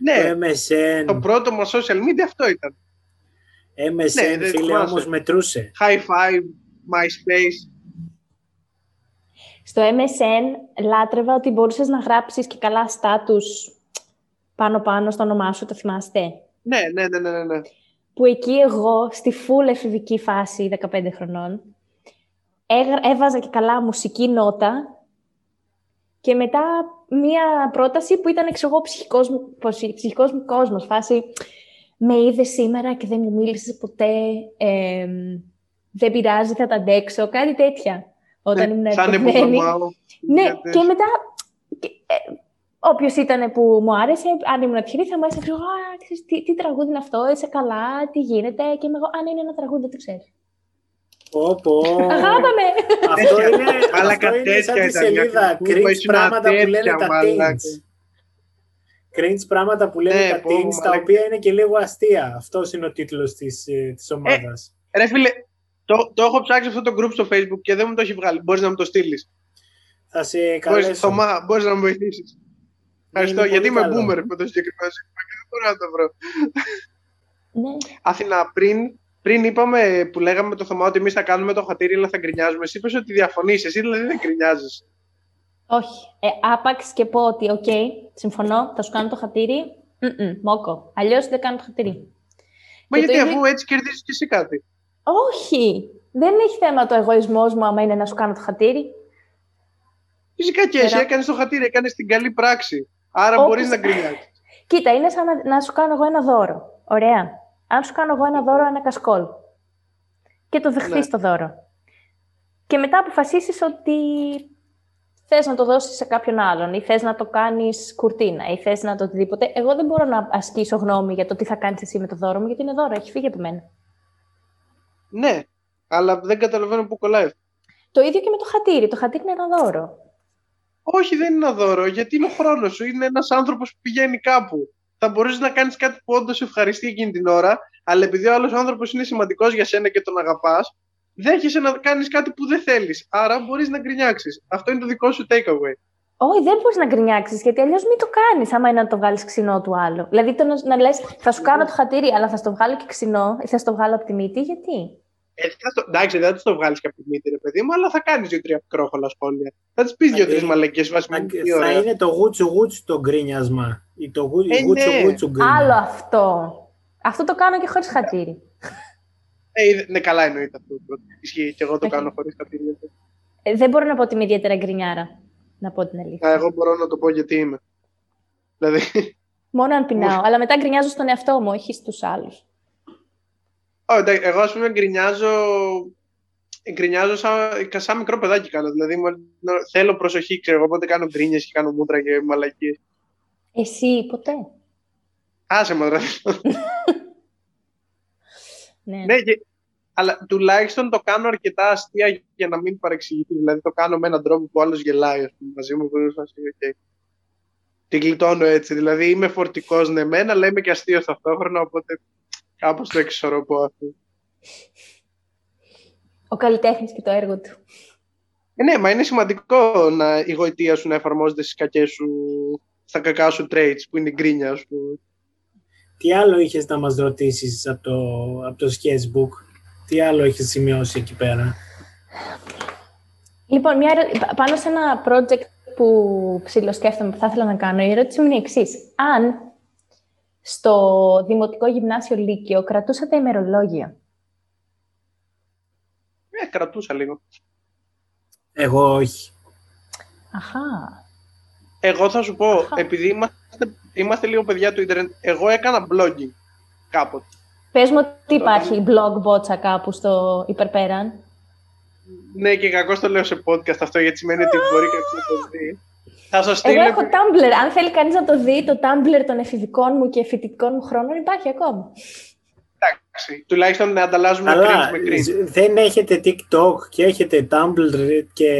Ναι, Το MSN, το πρώτο μας social media αυτό ήταν. MSN Ναι, δεν φίλε, θυμάσαι. όμως μετρούσε. High five, MySpace. Στο MSN λάτρευα ότι μπορούσες να γράψεις και καλά στάτους πάνω-πάνω στο όνομά σου, το θυμάστε; Ναι, ναι, ναι, ναι, ναι, ναι. Που εκεί εγώ, στη full εφηβική φάση 15 χρονών, έγρα- έβαζα και καλά μουσική νότα και μετά μία πρόταση που ήταν, ξέρω εγώ, ψυχικός μου, πως- ψυχικός μου κόσμος. Φάση, με είδες σήμερα και δεν μου μίλησες ποτέ, εμ, δεν πειράζει, θα τα αντέξω, κάτι τέτοια. Όταν ήμουν Ναι, θα είναι που ερωτευμένη. τολμάω. Ναι, Γιατί- και μετά. Και, ε, Όποιος ήταν που μου άρεσε, αν ήμουν τυχερή, θα μου έστειλε ξέρω, Α, ξέρεις, τι, τι τραγούδι είναι αυτό, είσαι καλά, τι γίνεται. Και είμαι εγώ, Αν είναι ένα τραγούδι, δεν το ξέρει. Πω, πω. Αγάπαμε! Αυτό είναι, Μαλάκα, αυτό είναι σαν τέτοια τη ήταν, σελίδα μια κουβέντα, cringe ήσουν πράγματα που τέτοια, λένε τα μαλάκα. teens. Cringe πράγματα που λένε Ναι, τα πω, teens, τα μαλάκα. οποία είναι και λίγο αστεία. Αυτός είναι ο τίτλος της, ε, της ομάδας. Ρε φίλε, το, το έχω ψάξει αυτό το group στο facebook και δεν μου το έχει βγάλει. Μπορείς να μου το στείλεις. Θα σε Μπορείς, καλέσω. Θωμά, μπορείς να με βοηθήσεις. Ευχαριστώ, Είναι γιατί πολύ είμαι καλό. boomer με το συγκεκριμένο σύστημα και δεν μπορώ να το βρω. ναι. Αθηνά, πριν, πριν είπαμε που λέγαμε με το Θωμά ότι εμείς θα κάνουμε το χατήρι αλλά θα γκρινιάζουμε. Εσύ είπες ότι διαφωνείς, εσύ δηλαδή δεν γκρινιάζεις. Όχι. Ε, άπαξ και πω ότι, οκ, συμφωνώ, θα σου κάνω το χατήρι. Μμμ, μόκο. Αλλιώς δεν κάνω το χατήρι. Μα Και το γιατί ίδιο- αφού έτσι κερδίζεις και εσύ κάτι. Όχι! Δεν έχει θέμα το εγωισμός μου άμα είναι να σου κάνω το χατήρι. Φυσικά και εσύ Πέρα. έκανες το χατήρι, έκανες την καλή πράξη. Άρα Όπως- μπορείς να γκρινιάζεις. Κοίτα, είναι σαν να, να σου κάνω εγώ ένα δώρο. Ωραία. Αν σου κάνω εγώ ένα δώρο, ένα κασκόλ. Και το δεχτείς Ναι. το δώρο. Και μετά αποφασίσεις ότι θες να το δώσεις σε κάποιον άλλον ή θες να το κάνεις κουρτίνα ή θες να το οτιδήποτε. Εγώ δεν μπορώ να ασκήσω γνώμη για το τι θα κάνεις εσύ με το δώρο μου, γιατί είναι δώρο, έχει φύγει από μένα. Ναι, αλλά δεν καταλαβαίνω πού κολλάει. αυτό. Το ίδιο και με το χατήρι. Το χατήρι είναι ένα δώρο. Όχι, δεν είναι ένα δώρο, γιατί είναι ο χρόνος σου. Είναι ένας άνθρωπος που πηγαίνει κάπου. Θα μπορέσει να κάνεις κάτι που όντως ευχαριστεί εκείνη την ώρα, αλλά επειδή ο άλλος άνθρωπος είναι σημαντικός για σένα και τον αγαπάς, δέχεσαι να κάνεις κάτι που δεν θέλεις. Άρα μπορείς να γκρινιάξεις. Αυτό είναι το δικό σου takeaway. Όχι, δεν μπορείς να γκρινιάξεις, γιατί αλλιώς μην το κάνεις, άμα είναι να το βγάλεις ξινό του άλλου. Δηλαδή, το να, να λες, θα σου κάνω το χατήρι, αλλά θα στο βγάλω και ξινό, ή θα στο βγάλω από τη μύτη, γιατί; Ε, θα στο- εντάξει, δεν θα τους το βγάλεις και από τη μύτη, ρε παιδί μου, αλλά θα κάνεις δύο-τρία πικρόχολα σχόλια. Θα τη πεις Ε, δύο-τρει μαλακίε βάσει Θα, τι θα ωραία. είναι το γούτσου γούτσου το γκρίνιασμα. Ή το γου- Ε, γούτσου ναι. γούτσου γκρίνιασμα. Άλλο αυτό. Αυτό το κάνω και χωρίς χατήρι. Ε, είδε- ναι, καλά εννοείται αυτό. Ισχύει και εγώ το Όχι. κάνω χωρίς χατήρι. Ε, δεν μπορώ να πω ότι είμαι ιδιαίτερα γκρινιάρα. Να πω την αλήθεια. Α, εγώ μπορώ να το πω γιατί είμαι. Δηλαδή, Μόνο αν πεινάω. Αλλά μετά γκρινιάζω στον εαυτό μου, όχι στους άλλους. Ω, εντάξει, εγώ ας πούμε γκρινιάζω, γκρινιάζω σαν, σαν μικρό παιδάκι κάνω. Δηλαδή μου- θέλω προσοχή, ξέρω εγώ, οπότε κάνω γκρίνιες και κάνω μούτρα και μαλακίες. Εσύ ποτέ; Άσε με ρε. Ναι. ναι, και, αλλά τουλάχιστον το κάνω αρκετά αστεία για να μην παρεξηγηθεί. Δηλαδή το κάνω με έναν τρόπο που άλλος γελάει ας πούμε, μαζί μου. Που είναι φάση, οκ. Την γλιτώνω έτσι. Δηλαδή είμαι φορτικός ναι μεν, αλλά είμαι και αστείος ταυτόχρονα, οπότε κάπως το εξισορροπώ αυτό. Ο καλλιτέχνης και το έργο του. Ε, ναι, μα είναι σημαντικό να η γοητεία σου να εφαρμόζεται στις κακές σου, στα κακά σου traits που είναι η γκρίνια σου. Τι άλλο είχες να μας ρωτήσεις από το, από το sketchbook; Τι άλλο έχεις σημειώσει εκεί πέρα; Λοιπόν, μια ερω- πα- πάνω σε ένα project που ψιλοσκέφτομαι που θα ήθελα να κάνω, η ερώτηση μου είναι η εξής. Αν στο Δημοτικό Γυμνάσιο Λύκειο κρατούσατε ημερολόγιο, Ε, κρατούσα λίγο. Εγώ όχι. Αχά, Εγώ θα σου πω, Αχα. επειδή είμαστε, είμαστε λίγο παιδιά του ίντερνετ, εγώ έκανα blogging κάποτε. πες μου ότι υπάρχει blog μπότσα κάπου στο υπερπέραν. Ναι, και κακώς το λέω σε podcast αυτό, γιατί σημαίνει ότι μπορεί κάποιος να το δει. Θα σας στείλω. Εγώ έχω Tumblr. Αν θέλει κανείς να το δει, το Tumblr των εφηβικών μου και φοιτητικών μου χρόνων υπάρχει ακόμα. Εντάξει, τουλάχιστον να ανταλλάζουμε Αλλά cringe με cringe. δεν έχετε TikTok και έχετε Tumblr και,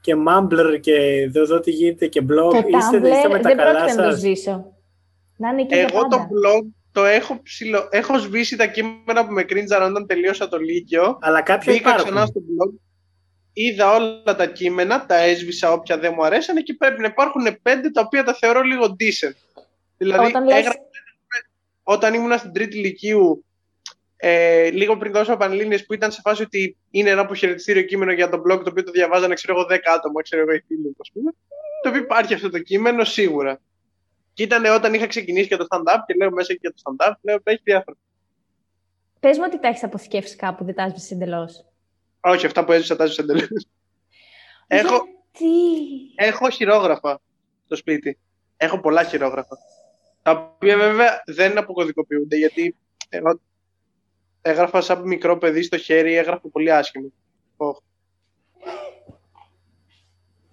και Mumbler και δεν δω τι γίνεται και blog. Το είστε, Tumblr είστε με τα δεν καλά πρόκειται να το σας. ζήσω. Να είναι εκεί για Εγώ το πάντα. blog το έχω ψηλο... Έχω σβήσει τα κείμενα που με κρίντζαραν όταν τελείωσα το Λύκειο. Αλλά κάποια Μπήκα υπάρχουν. ξανά στο blog. Είδα όλα τα κείμενα, τα έσβησα όποια δεν μου αρέσανε και πρέπει να υπάρχουν πέντε τα οποία τα θεωρώ λίγο decent. Δηλαδή, Όταν λες- έγραψα- όταν ήμουν στην τρίτη ηλικίου, ε, λίγο πριν δώσω πανελλήνιες που ήταν σε φάση ότι είναι ένα αποχαιρετιστήριο κείμενο για το blog το οποίο το διαβάζανε ξέρω εγώ 10 άτομα, ξέρω εγώ οι φίλοι μου, ας πούμε. Το οποίο υπάρχει αυτό το κείμενο σίγουρα. Και ήταν όταν είχα ξεκινήσει και το stand-up και λέω μέσα και για το stand-up, λέω έχει διάφορα. Πες μου ότι τα έχεις αποθηκεύσει κάπου, δεν τα έσβησες εντελώς. Όχι, αυτά που έζησα τα έζησα εντελώς. Έχω, Τι; Έχω χειρόγραφα στο σπίτι. Έχω πολλά χειρόγραφα. Τα οποία βέβαια δεν αποκωδικοποιούνται γιατί εγώ έγραφα σαν μικρό παιδί στο χέρι, έγραφα πολύ άσχημα. Οχ.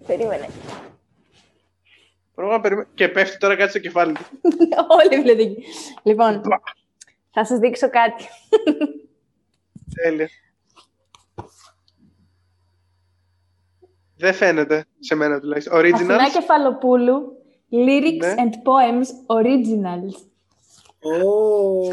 Περίμενε. Πρέπει να περιμέ- Και πέφτει τώρα κάτι στο κεφάλι του. Όλοι δηλαδή. Λοιπόν, θα σας δείξω κάτι. Τέλεια. Φαίνεται σε μένα τουλάχιστον. Αθηνά Originals. Κεφαλοπούλου, Lyrics Ναι. and Poems Originals. Ω,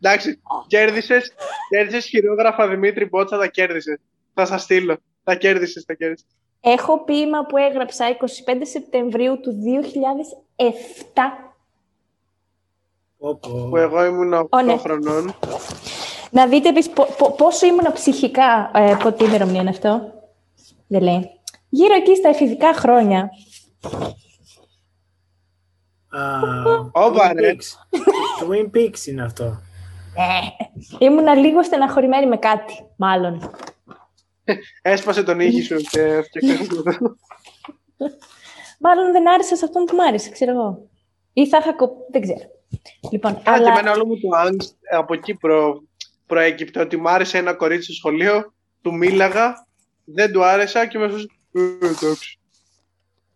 Εντάξει, κέρδισες, κέρδισες χειρόγραφα Δημήτρη Μπότσα, τα κέρδισες. Θα σας στείλω. Τα κέρδισες, τα κέρδισες. Έχω ποίημα που έγραψα 25 Σεπτεμβρίου του 2007. πω, πω. Που εγώ ήμουν 8 Ω, ναι. χρονών. Να δείτε επίσης πο- πο- πόσο ήμουν ψυχικά. Ε, πότε ημερομηνία είναι αυτό. Δεν λέει. Γύρω εκεί στα εφηβικά χρόνια. Α, Όπα, Twin ρε. Peaks. Twin Peaks είναι αυτό. Ε, ήμουνα λίγο στεναχωρημένη με κάτι, μάλλον. Έσπασε τον ήχη σου και φτιάξε Μάλλον δεν άρεσε σε αυτόν που μ' άρεσε, ξέρω εγώ. Ή θα είχα κοπ... Δεν ξέρω. Λοιπόν, Κάτι αλλά... εμένα όλο μου το angst από εκεί προ, προέκυπτε ότι μου άρεσε ένα κορίτσι στο σχολείο, του μίλαγα, δεν του άρεσα και μέσα σου. «Ε, εντάξει.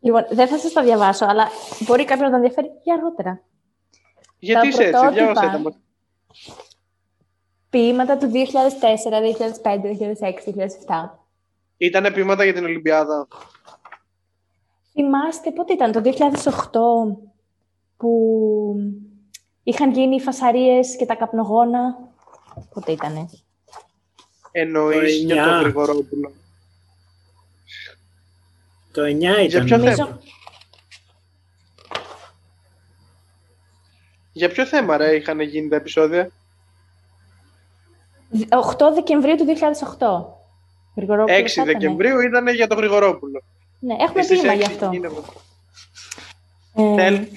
Λοιπόν, δεν θα σας τα διαβάσω, αλλά μπορεί κάποιον να τον ενδιαφέρει για αργότερα. Γιατί είσαι έτσι, πρωτότυπα. διάβασε τα μας. Ποίηματα του 2004, 2005, 2006, 2007. Ήτανε ποίηματα για την Ολυμπιάδα. Θυμάστε πότε ήταν, το 2008, που είχαν γίνει οι φασαρίες και τα καπνογόνα; Πότε ήτανε; Εννοείς Το για το εννιά. Γρηγορόπουλο. Το 9 ήταν. ποιο Νομίζω- θέμα; Για ποιο θέμα ρε είχαν γίνει τα επεισόδια; 8 Δεκεμβρίου του 2008. Γρηγορόπουλος 6 θα ήτανε. Δεκεμβρίου ήταν για το Γρηγορόπουλο. Ναι, έχουμε Στις ποίημα γι' 6 αυτό. γίνεται. Ε, Θέλ-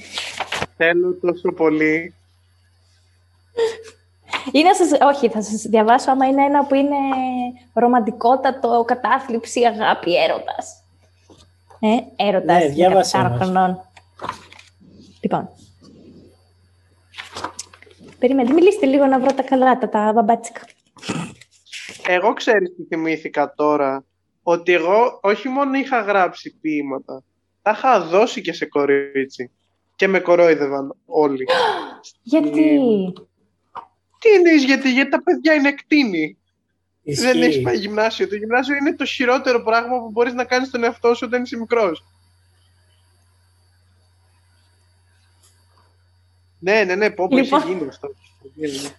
Θέλω τόσο πολύ. Ή να σας, όχι, θα σας διαβάσω άμα είναι ένα που είναι ρομαντικότατο, κατάθλιψη, αγάπη, έρωτας. Ε, έρωτας, Ναι, διάβασέ 14 μας. χρονών. Λοιπόν. Περιμένετε, μιλήστε λίγο να βρω τα καλά, τα, τα μπαμπάτσικα. Εγώ ξέρεις τι θυμήθηκα τώρα. Ότι εγώ όχι μόνο είχα γράψει ποίηματα, τα είχα δώσει και σε κορίτσι. Και με κορόιδευαν όλοι. Γιατί, Τι εννοείς, γιατί, γιατί τα παιδιά είναι εκτίνη. Δεν έχει Ισχύει. πάει γυμνάσιο. Το γυμνάσιο είναι το χειρότερο πράγμα που μπορείς να κάνεις στον εαυτό σου όταν είσαι μικρός. Ναι, ναι, ναι, πω, πω Λοιπόν. έχει γίνει αυτό.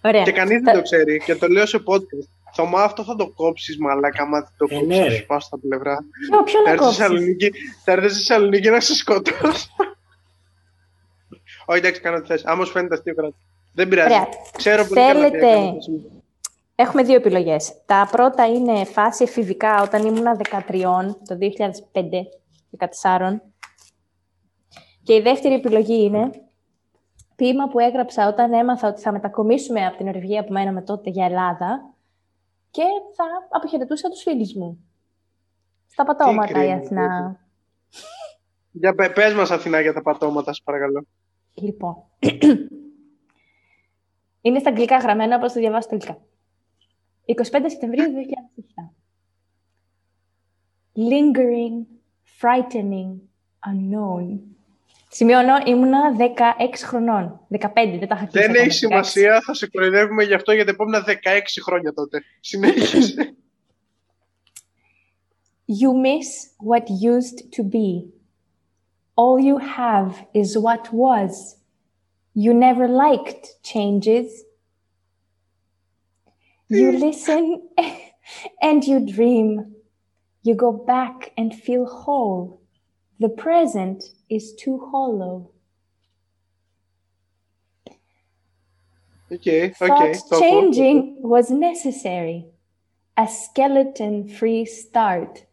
ωραία. Και κανείς δεν το ξέρει και το λέω σε podcast. Θωμά, αυτό θα το κόψεις μαλάκα, άμα δεν το Ε, κόψεις, ναι, θα ρε. σου πάω στα πλευρά. Ποιο, ποιο Θα να έρθει στη κόψεις; Θεσσαλονίκη, θα έρθει στη Θεσσαλονίκη να σε σκοτώσω. Όχι, εντάξει, κάνω τι θες. Άμα σου φαίνεται αστείο, κράτη. Δεν πειράζει. Ωραία. Ξέρω πολύ καλά τι Θέλετε- έκανα το σήμερα. Έχουμε δύο επιλογές. Τα πρώτα είναι φάση εφηβικά όταν ήμουνα 13, το 2005-14. Και η δεύτερη επιλογή είναι ποίημα που έγραψα όταν έμαθα ότι θα μετακομίσουμε από την Νορβηγία που μέναμε τότε για Ελλάδα και θα αποχαιρετούσα τους φίλους μου. Στα πατώματα η κρίμα, Αθηνά. Για πε- πες μας Αθηνά για τα πατώματα, σε παρακαλώ. Λοιπόν. Είναι στα αγγλικά γραμμένα, όπως το διαβάσω στα αγγλικά. 25 Σεπτεμβρίου 2007. Lingering, frightening, unknown. Σημειώνω, ήμουνα 16 χρονών. 15, δεν τα είχα Δεν έχει σημασία, θα σε κοροϊδεύουμε γι' αυτό για τα επόμενα 16 χρόνια τότε. Συνέχισε. You miss what used to be. All you have is what was. You never liked changes. You listen and you dream. You go back and feel whole. The present is too hollow. Okay, Thought okay. changing was necessary. A skeleton free start.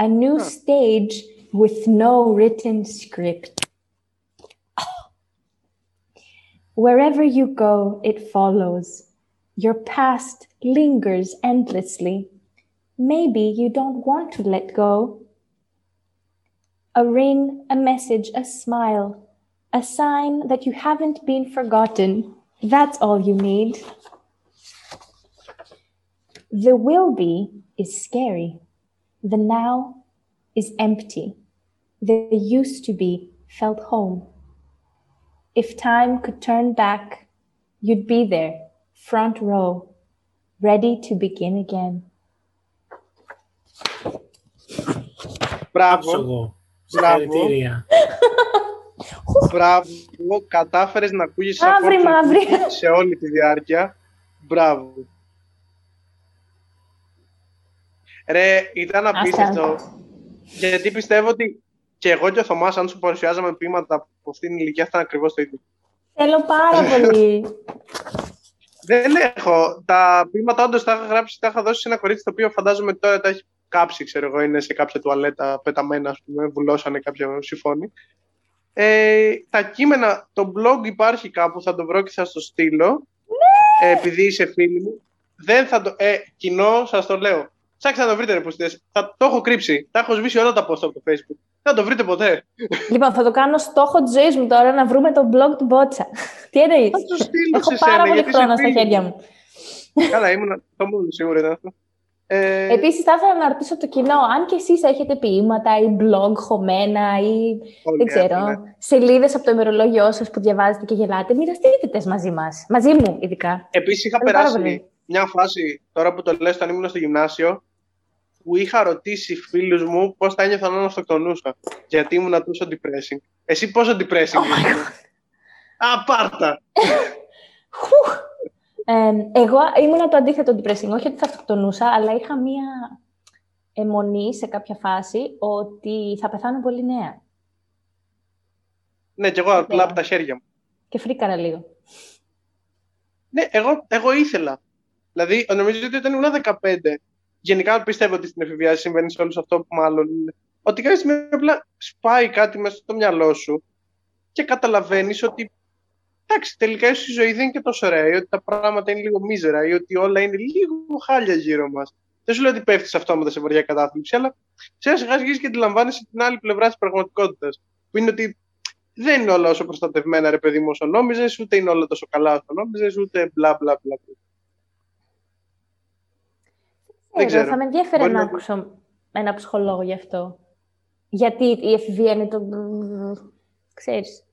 A new Huh. stage with no written script. Wherever you go, it follows. Your past lingers endlessly. Maybe you don't want to let go. A ring, a message, a smile, a sign that you haven't been forgotten. That's all you need. The will be is scary. The now is empty. The used to be felt home. If time could turn back, you'd be there, front row, ready to begin again. Μπράβο, Εγώ. Μπράβο. Συγχαρητήρια. μπράβο. Κατάφερες να ακούγεις Μαύρη, ακόμα μαύρη. σε όλη τη διάρκεια. Μπράβο. Ρε, ήταν απίστευτο. Γιατί πιστεύω ότι και εγώ και ο Θωμάς, αν σου παρουσιάζαμε ποίηματα από αυτήν την ηλικία, θα ήταν ακριβώς το ίδιο. Θέλω πάρα πολύ. Δεν έχω. Τα ποίηματα όντως τα είχα γράψει, τα είχα δώσει σε ένα κορίτσι το οποίο φαντάζομαι ότι τώρα τα έχει κάψει, ξέρω εγώ, είναι σε κάποια τουαλέτα πεταμένα, ας πούμε, βουλώσανε κάποιο συμφώνη. Ε, τα κείμενα, το blog υπάρχει κάπου, θα το βρω και θα στο στείλω. Ε, επειδή είσαι φίλη μου. Δεν θα το. Ε, κοινό, σας το λέω. Ψάξτε να το βρείτε, ρε πουστές. Θα το έχω κρύψει. Τα έχω σβήσει όλα τα post από το Facebook. Δεν θα το βρείτε ποτέ. λοιπόν, θα το κάνω στόχο της ζωής μου τώρα να βρούμε το blog του Μπότσα. Τι εννοείς; Θα το στείλω Έχω σε πάρα σένα, πολύ γιατί είσαι χρόνο στα φίλη χέρια μου. μου. Καλά, ήμουν το μόνο σίγουρα ήταν αυτό. Ε, Επίσης, θα ήθελα να ρωτήσω το κοινό, αν και εσείς έχετε ποίηματα ή blog χωμένα ή όλοι δεν ξέρω, έχουμε. σελίδες από το ημερολόγιο σας που διαβάζετε και γελάτε, μοιραστείτε τες μαζί μας. Μαζί μου, ειδικά. Επίσης, είχα Θέλω πάρα περάσει πολύ. μια φάση, τώρα που το λες, όταν ήμουν στο γυμνάσιο, που είχα ρωτήσει φίλους μου πώς θα ένιωθαν αν αυτοκτονούσα. Γιατί ήμουν τόσο depressing. Εσύ πόσο depressing Oh my ήσουν; Α, πάρτα. Χουχ. Ε, εγώ ήμουν το αντίθετο depressing. Όχι ότι θα αυτοκτονούσα, αλλά είχα μία αιμονή σε κάποια φάση ότι θα πεθάνω πολύ νέα. ναι, και εγώ απλά Ναι. από τα χέρια μου. Και φρίκαρα λίγο. Ναι, εγώ, εγώ ήθελα. Δηλαδή, νομίζω ότι όταν ήμουν 15, γενικά πιστεύω ότι στην εφηβεία συμβαίνει σε όλους αυτό που μάλλον είναι. Ότι κάποια στιγμή απλά σπάει κάτι μέσα στο μυαλό σου και καταλαβαίνεις ότι. Εντάξει, τελικά ίσως η ζωή δεν είναι και τόσο ωραία, ή ότι τα πράγματα είναι λίγο μίζερα, ή ότι όλα είναι λίγο χάλια γύρω μας. Δεν σου λέω ότι πέφτεις αυτόματα σε βαριά κατάθλιψη, αλλά σιγά σιγά αρχίζεις και αντιλαμβάνεσαι την άλλη πλευρά της πραγματικότητας. Που είναι ότι δεν είναι όλα όσο προστατευμένα, ρε παιδί μου, όσο νόμιζες, ούτε είναι όλα τόσο καλά όσο νόμιζες, ούτε μπλα μπλα μπλα. Δεν ξέρω, ξέρω. θα με ενδιαφέρε Μπορεί να να- ακούσω ένα ψυχολόγο γι' αυτό. Γιατί η εφηβεία είναι το... Ξέρεις.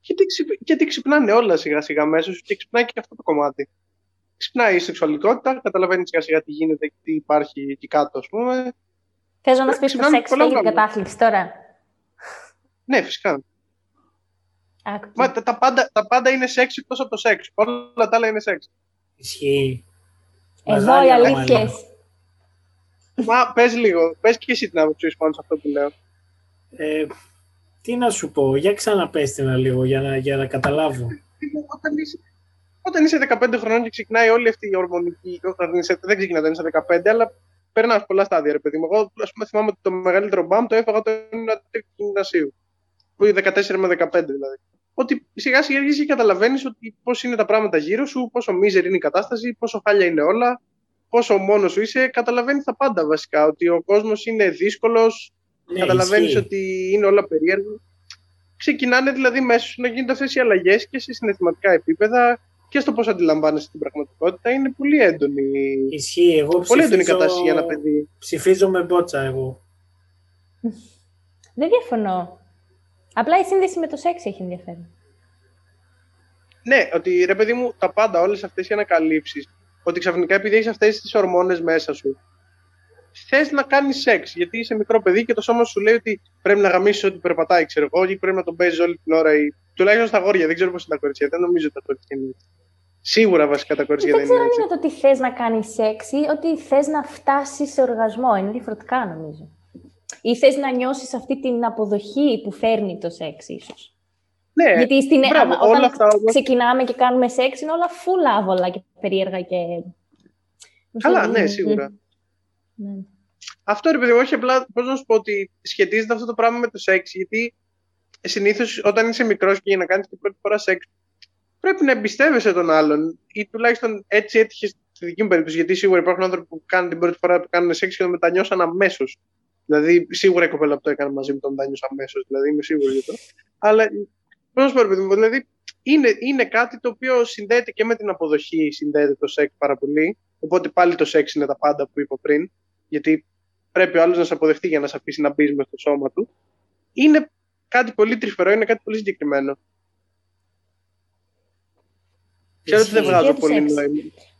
Γιατί, ξυπ... γιατί ξυπνάνε όλα σιγά σιγά μέσα σου και ξυπνάει και αυτό το κομμάτι. Ξυπνάει η σεξουαλικότητα, καταλαβαίνεις σιγά σιγά τι γίνεται και τι υπάρχει εκεί κάτω, ας πούμε. Θες να μας Ε, πεις το ξυπνάμε σεξ πολλά και την πράγματα. κατάθλιψη τώρα; Ναι, φυσικά. Άκου. Μα, τα, τα, πάντα, τα πάντα είναι σεξ εκτός από το σεξ. Όλα τα άλλα είναι σεξ. Ισχύει. Εδώ οι Μεγάλη αλήθειες. Μα πες λίγο, πες και εσύ την άποψή σου πάνω σε αυτό που λέω. Ε, τι να σου πω, για ξαναπες την λίγο για να, για να καταλάβω. Όταν είσαι, όταν είσαι 15 χρονών και ξεκινάει όλη αυτή η ορμονική. Όταν είσαι, δεν ξεκινάει όταν είσαι 15, αλλά περνάς πολλά στάδια, ρε παιδί μου. Εγώ, ας πούμε, θυμάμαι ότι το μεγαλύτερο μπαμ το έφαγα όταν ήμουν τρίτο γυμνασίου. Που είναι 14 με 15 δηλαδή. Ότι σιγά σιγά αρχίζει και καταλαβαίνεις ότι πώς είναι τα πράγματα γύρω σου, πόσο μίζερη είναι η κατάσταση, πόσο χάλια είναι όλα, πόσο μόνος σου είσαι. Καταλαβαίνεις τα πάντα βασικά. Ότι ο κόσμος είναι δύσκολος, Ναι, καταλαβαίνεις ισχύει. ότι είναι όλα περίεργα. Ξεκινάνε δηλαδή μέσα σου να γίνονται αυτές οι αλλαγές και σε συναισθηματικά επίπεδα και στο πώς αντιλαμβάνεσαι την πραγματικότητα είναι πολύ έντονη. Ισχύει. Εγώ πολύ ψηφίζω... έντονη κατάσταση για ένα παιδί. Ψηφίζω με μπότσα εγώ. Δεν διαφωνώ. Απλά η σύνδεση με το σεξ έχει ενδιαφέρον. Ναι, ότι ρε παιδί μου, τα πάντα, όλες αυτές οι ανακαλύψεις, ότι ξαφνικά επειδή έχεις αυτές τις ορμόνες μέσα σου, θες να κάνεις σεξ. Γιατί είσαι μικρό παιδί και το σώμα σου λέει ότι πρέπει να γαμίσεις ό,τι περπατάει, ξέρω εγώ, ή πρέπει να τον παίζεις όλη την ώρα. Ή... Τουλάχιστον στα γόρια, δεν ξέρω πώς είναι τα κορίτσια. Δεν νομίζω ότι τα κορίτσια είναι έτσι. Σίγουρα βασικά τα κορίτσια δεν, δεν είναι έτσι. Δεν ξέρω αν είναι το ότι θες να κάνεις σεξ ή ότι θες να φτάσεις σε οργασμό. Είναι διαφορετικά νομίζω. Ή θες να νιώσεις αυτή την αποδοχή που φέρνει το σεξ, ίσως. Ναι, Γιατί στην, μπράβο, όταν όλα αυτά όμως- ξεκινάμε και κάνουμε σεξ είναι όλα φουλ άβολα και περίεργα και... Καλά, ναι, σίγουρα. Ναι. Αυτό ρε παιδί μου, όχι απλά πώς να σου πω ότι σχετίζεται αυτό το πράγμα με το σεξ. Γιατί συνήθως όταν είσαι μικρός και για να κάνεις την πρώτη φορά σεξ, πρέπει να εμπιστεύεσαι τον άλλον. Ή τουλάχιστον έτσι έτυχες στη δική μου περίπτωση. Γιατί σίγουρα υπάρχουν άνθρωποι που κάνουν την πρώτη φορά που κάνουν σεξ και το μετανιώσαν αμέσως. Δηλαδή, σίγουρα η κοπέλα που το έκανε μαζί μου το μετανιώσα αμέσως. Δηλαδή, είμαι σίγουρος γι' αυτό. Αλλά πώ να σου πω, ρε παιδί μου, δηλαδή είναι, είναι κάτι το οποίο συνδέεται και με την αποδοχή, συνδέεται το σεξ πάρα πολύ. Οπότε πάλι το σεξ είναι τα πάντα που είπα πριν. Γιατί πρέπει ο άλλος να σε αποδεχτεί για να σε αφήσει να μπεις μες στο σώμα του. Είναι κάτι πολύ τρυφερό, είναι κάτι πολύ συγκεκριμένο. Ξέρω ότι δεν Ισχύει. βγάζω Για το πολύ σεξ. νόημα.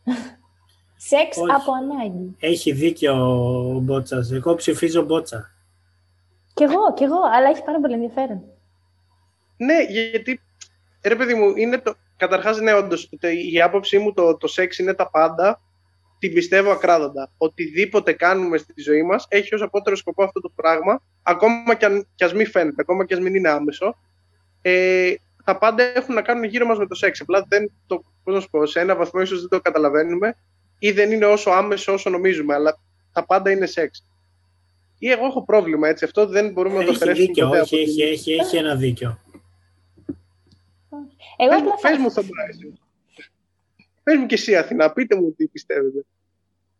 Σεξ Όχι. από ανάγκη. Έχει δίκιο ο μπότσας. Εγώ ψηφίζω μπότσα. Κι εγώ, κι εγώ, αλλά έχει πάρα πολύ ενδιαφέρον. Ναι, γιατί, ρε παιδί μου, είναι το... Καταρχάς, ναι, όντως, το- η άποψή μου το, το σεξ είναι τα πάντα, την πιστεύω ακράδαντα. Οτιδήποτε κάνουμε στη ζωή μας έχει ως απότερο σκοπό αυτό το πράγμα, ακόμα κι, αν, κι ας μην φαίνεται, ακόμα κι ας μην είναι άμεσο. Ε, τα πάντα έχουν να κάνουν γύρω μας με το σεξ. Απλά δεν το, πώς να σου πω, σε ένα βαθμό ίσως δεν το καταλαβαίνουμε ή δεν είναι όσο άμεσο όσο νομίζουμε, αλλά τα πάντα είναι σεξ. Ή εγώ έχω πρόβλημα, έτσι. Αυτό δεν μπορούμε να το Έχει αφαιρέσουμε δίκιο, ποτέ όχι, από την- έχει, έχει, έχει ένα δίκιο. Εγώ Πες, απλά μου- θα... πες μου, Θωμά, εσύ. Πες μου και εσύ, Αθηνά, πείτε μου τι πιστεύετε.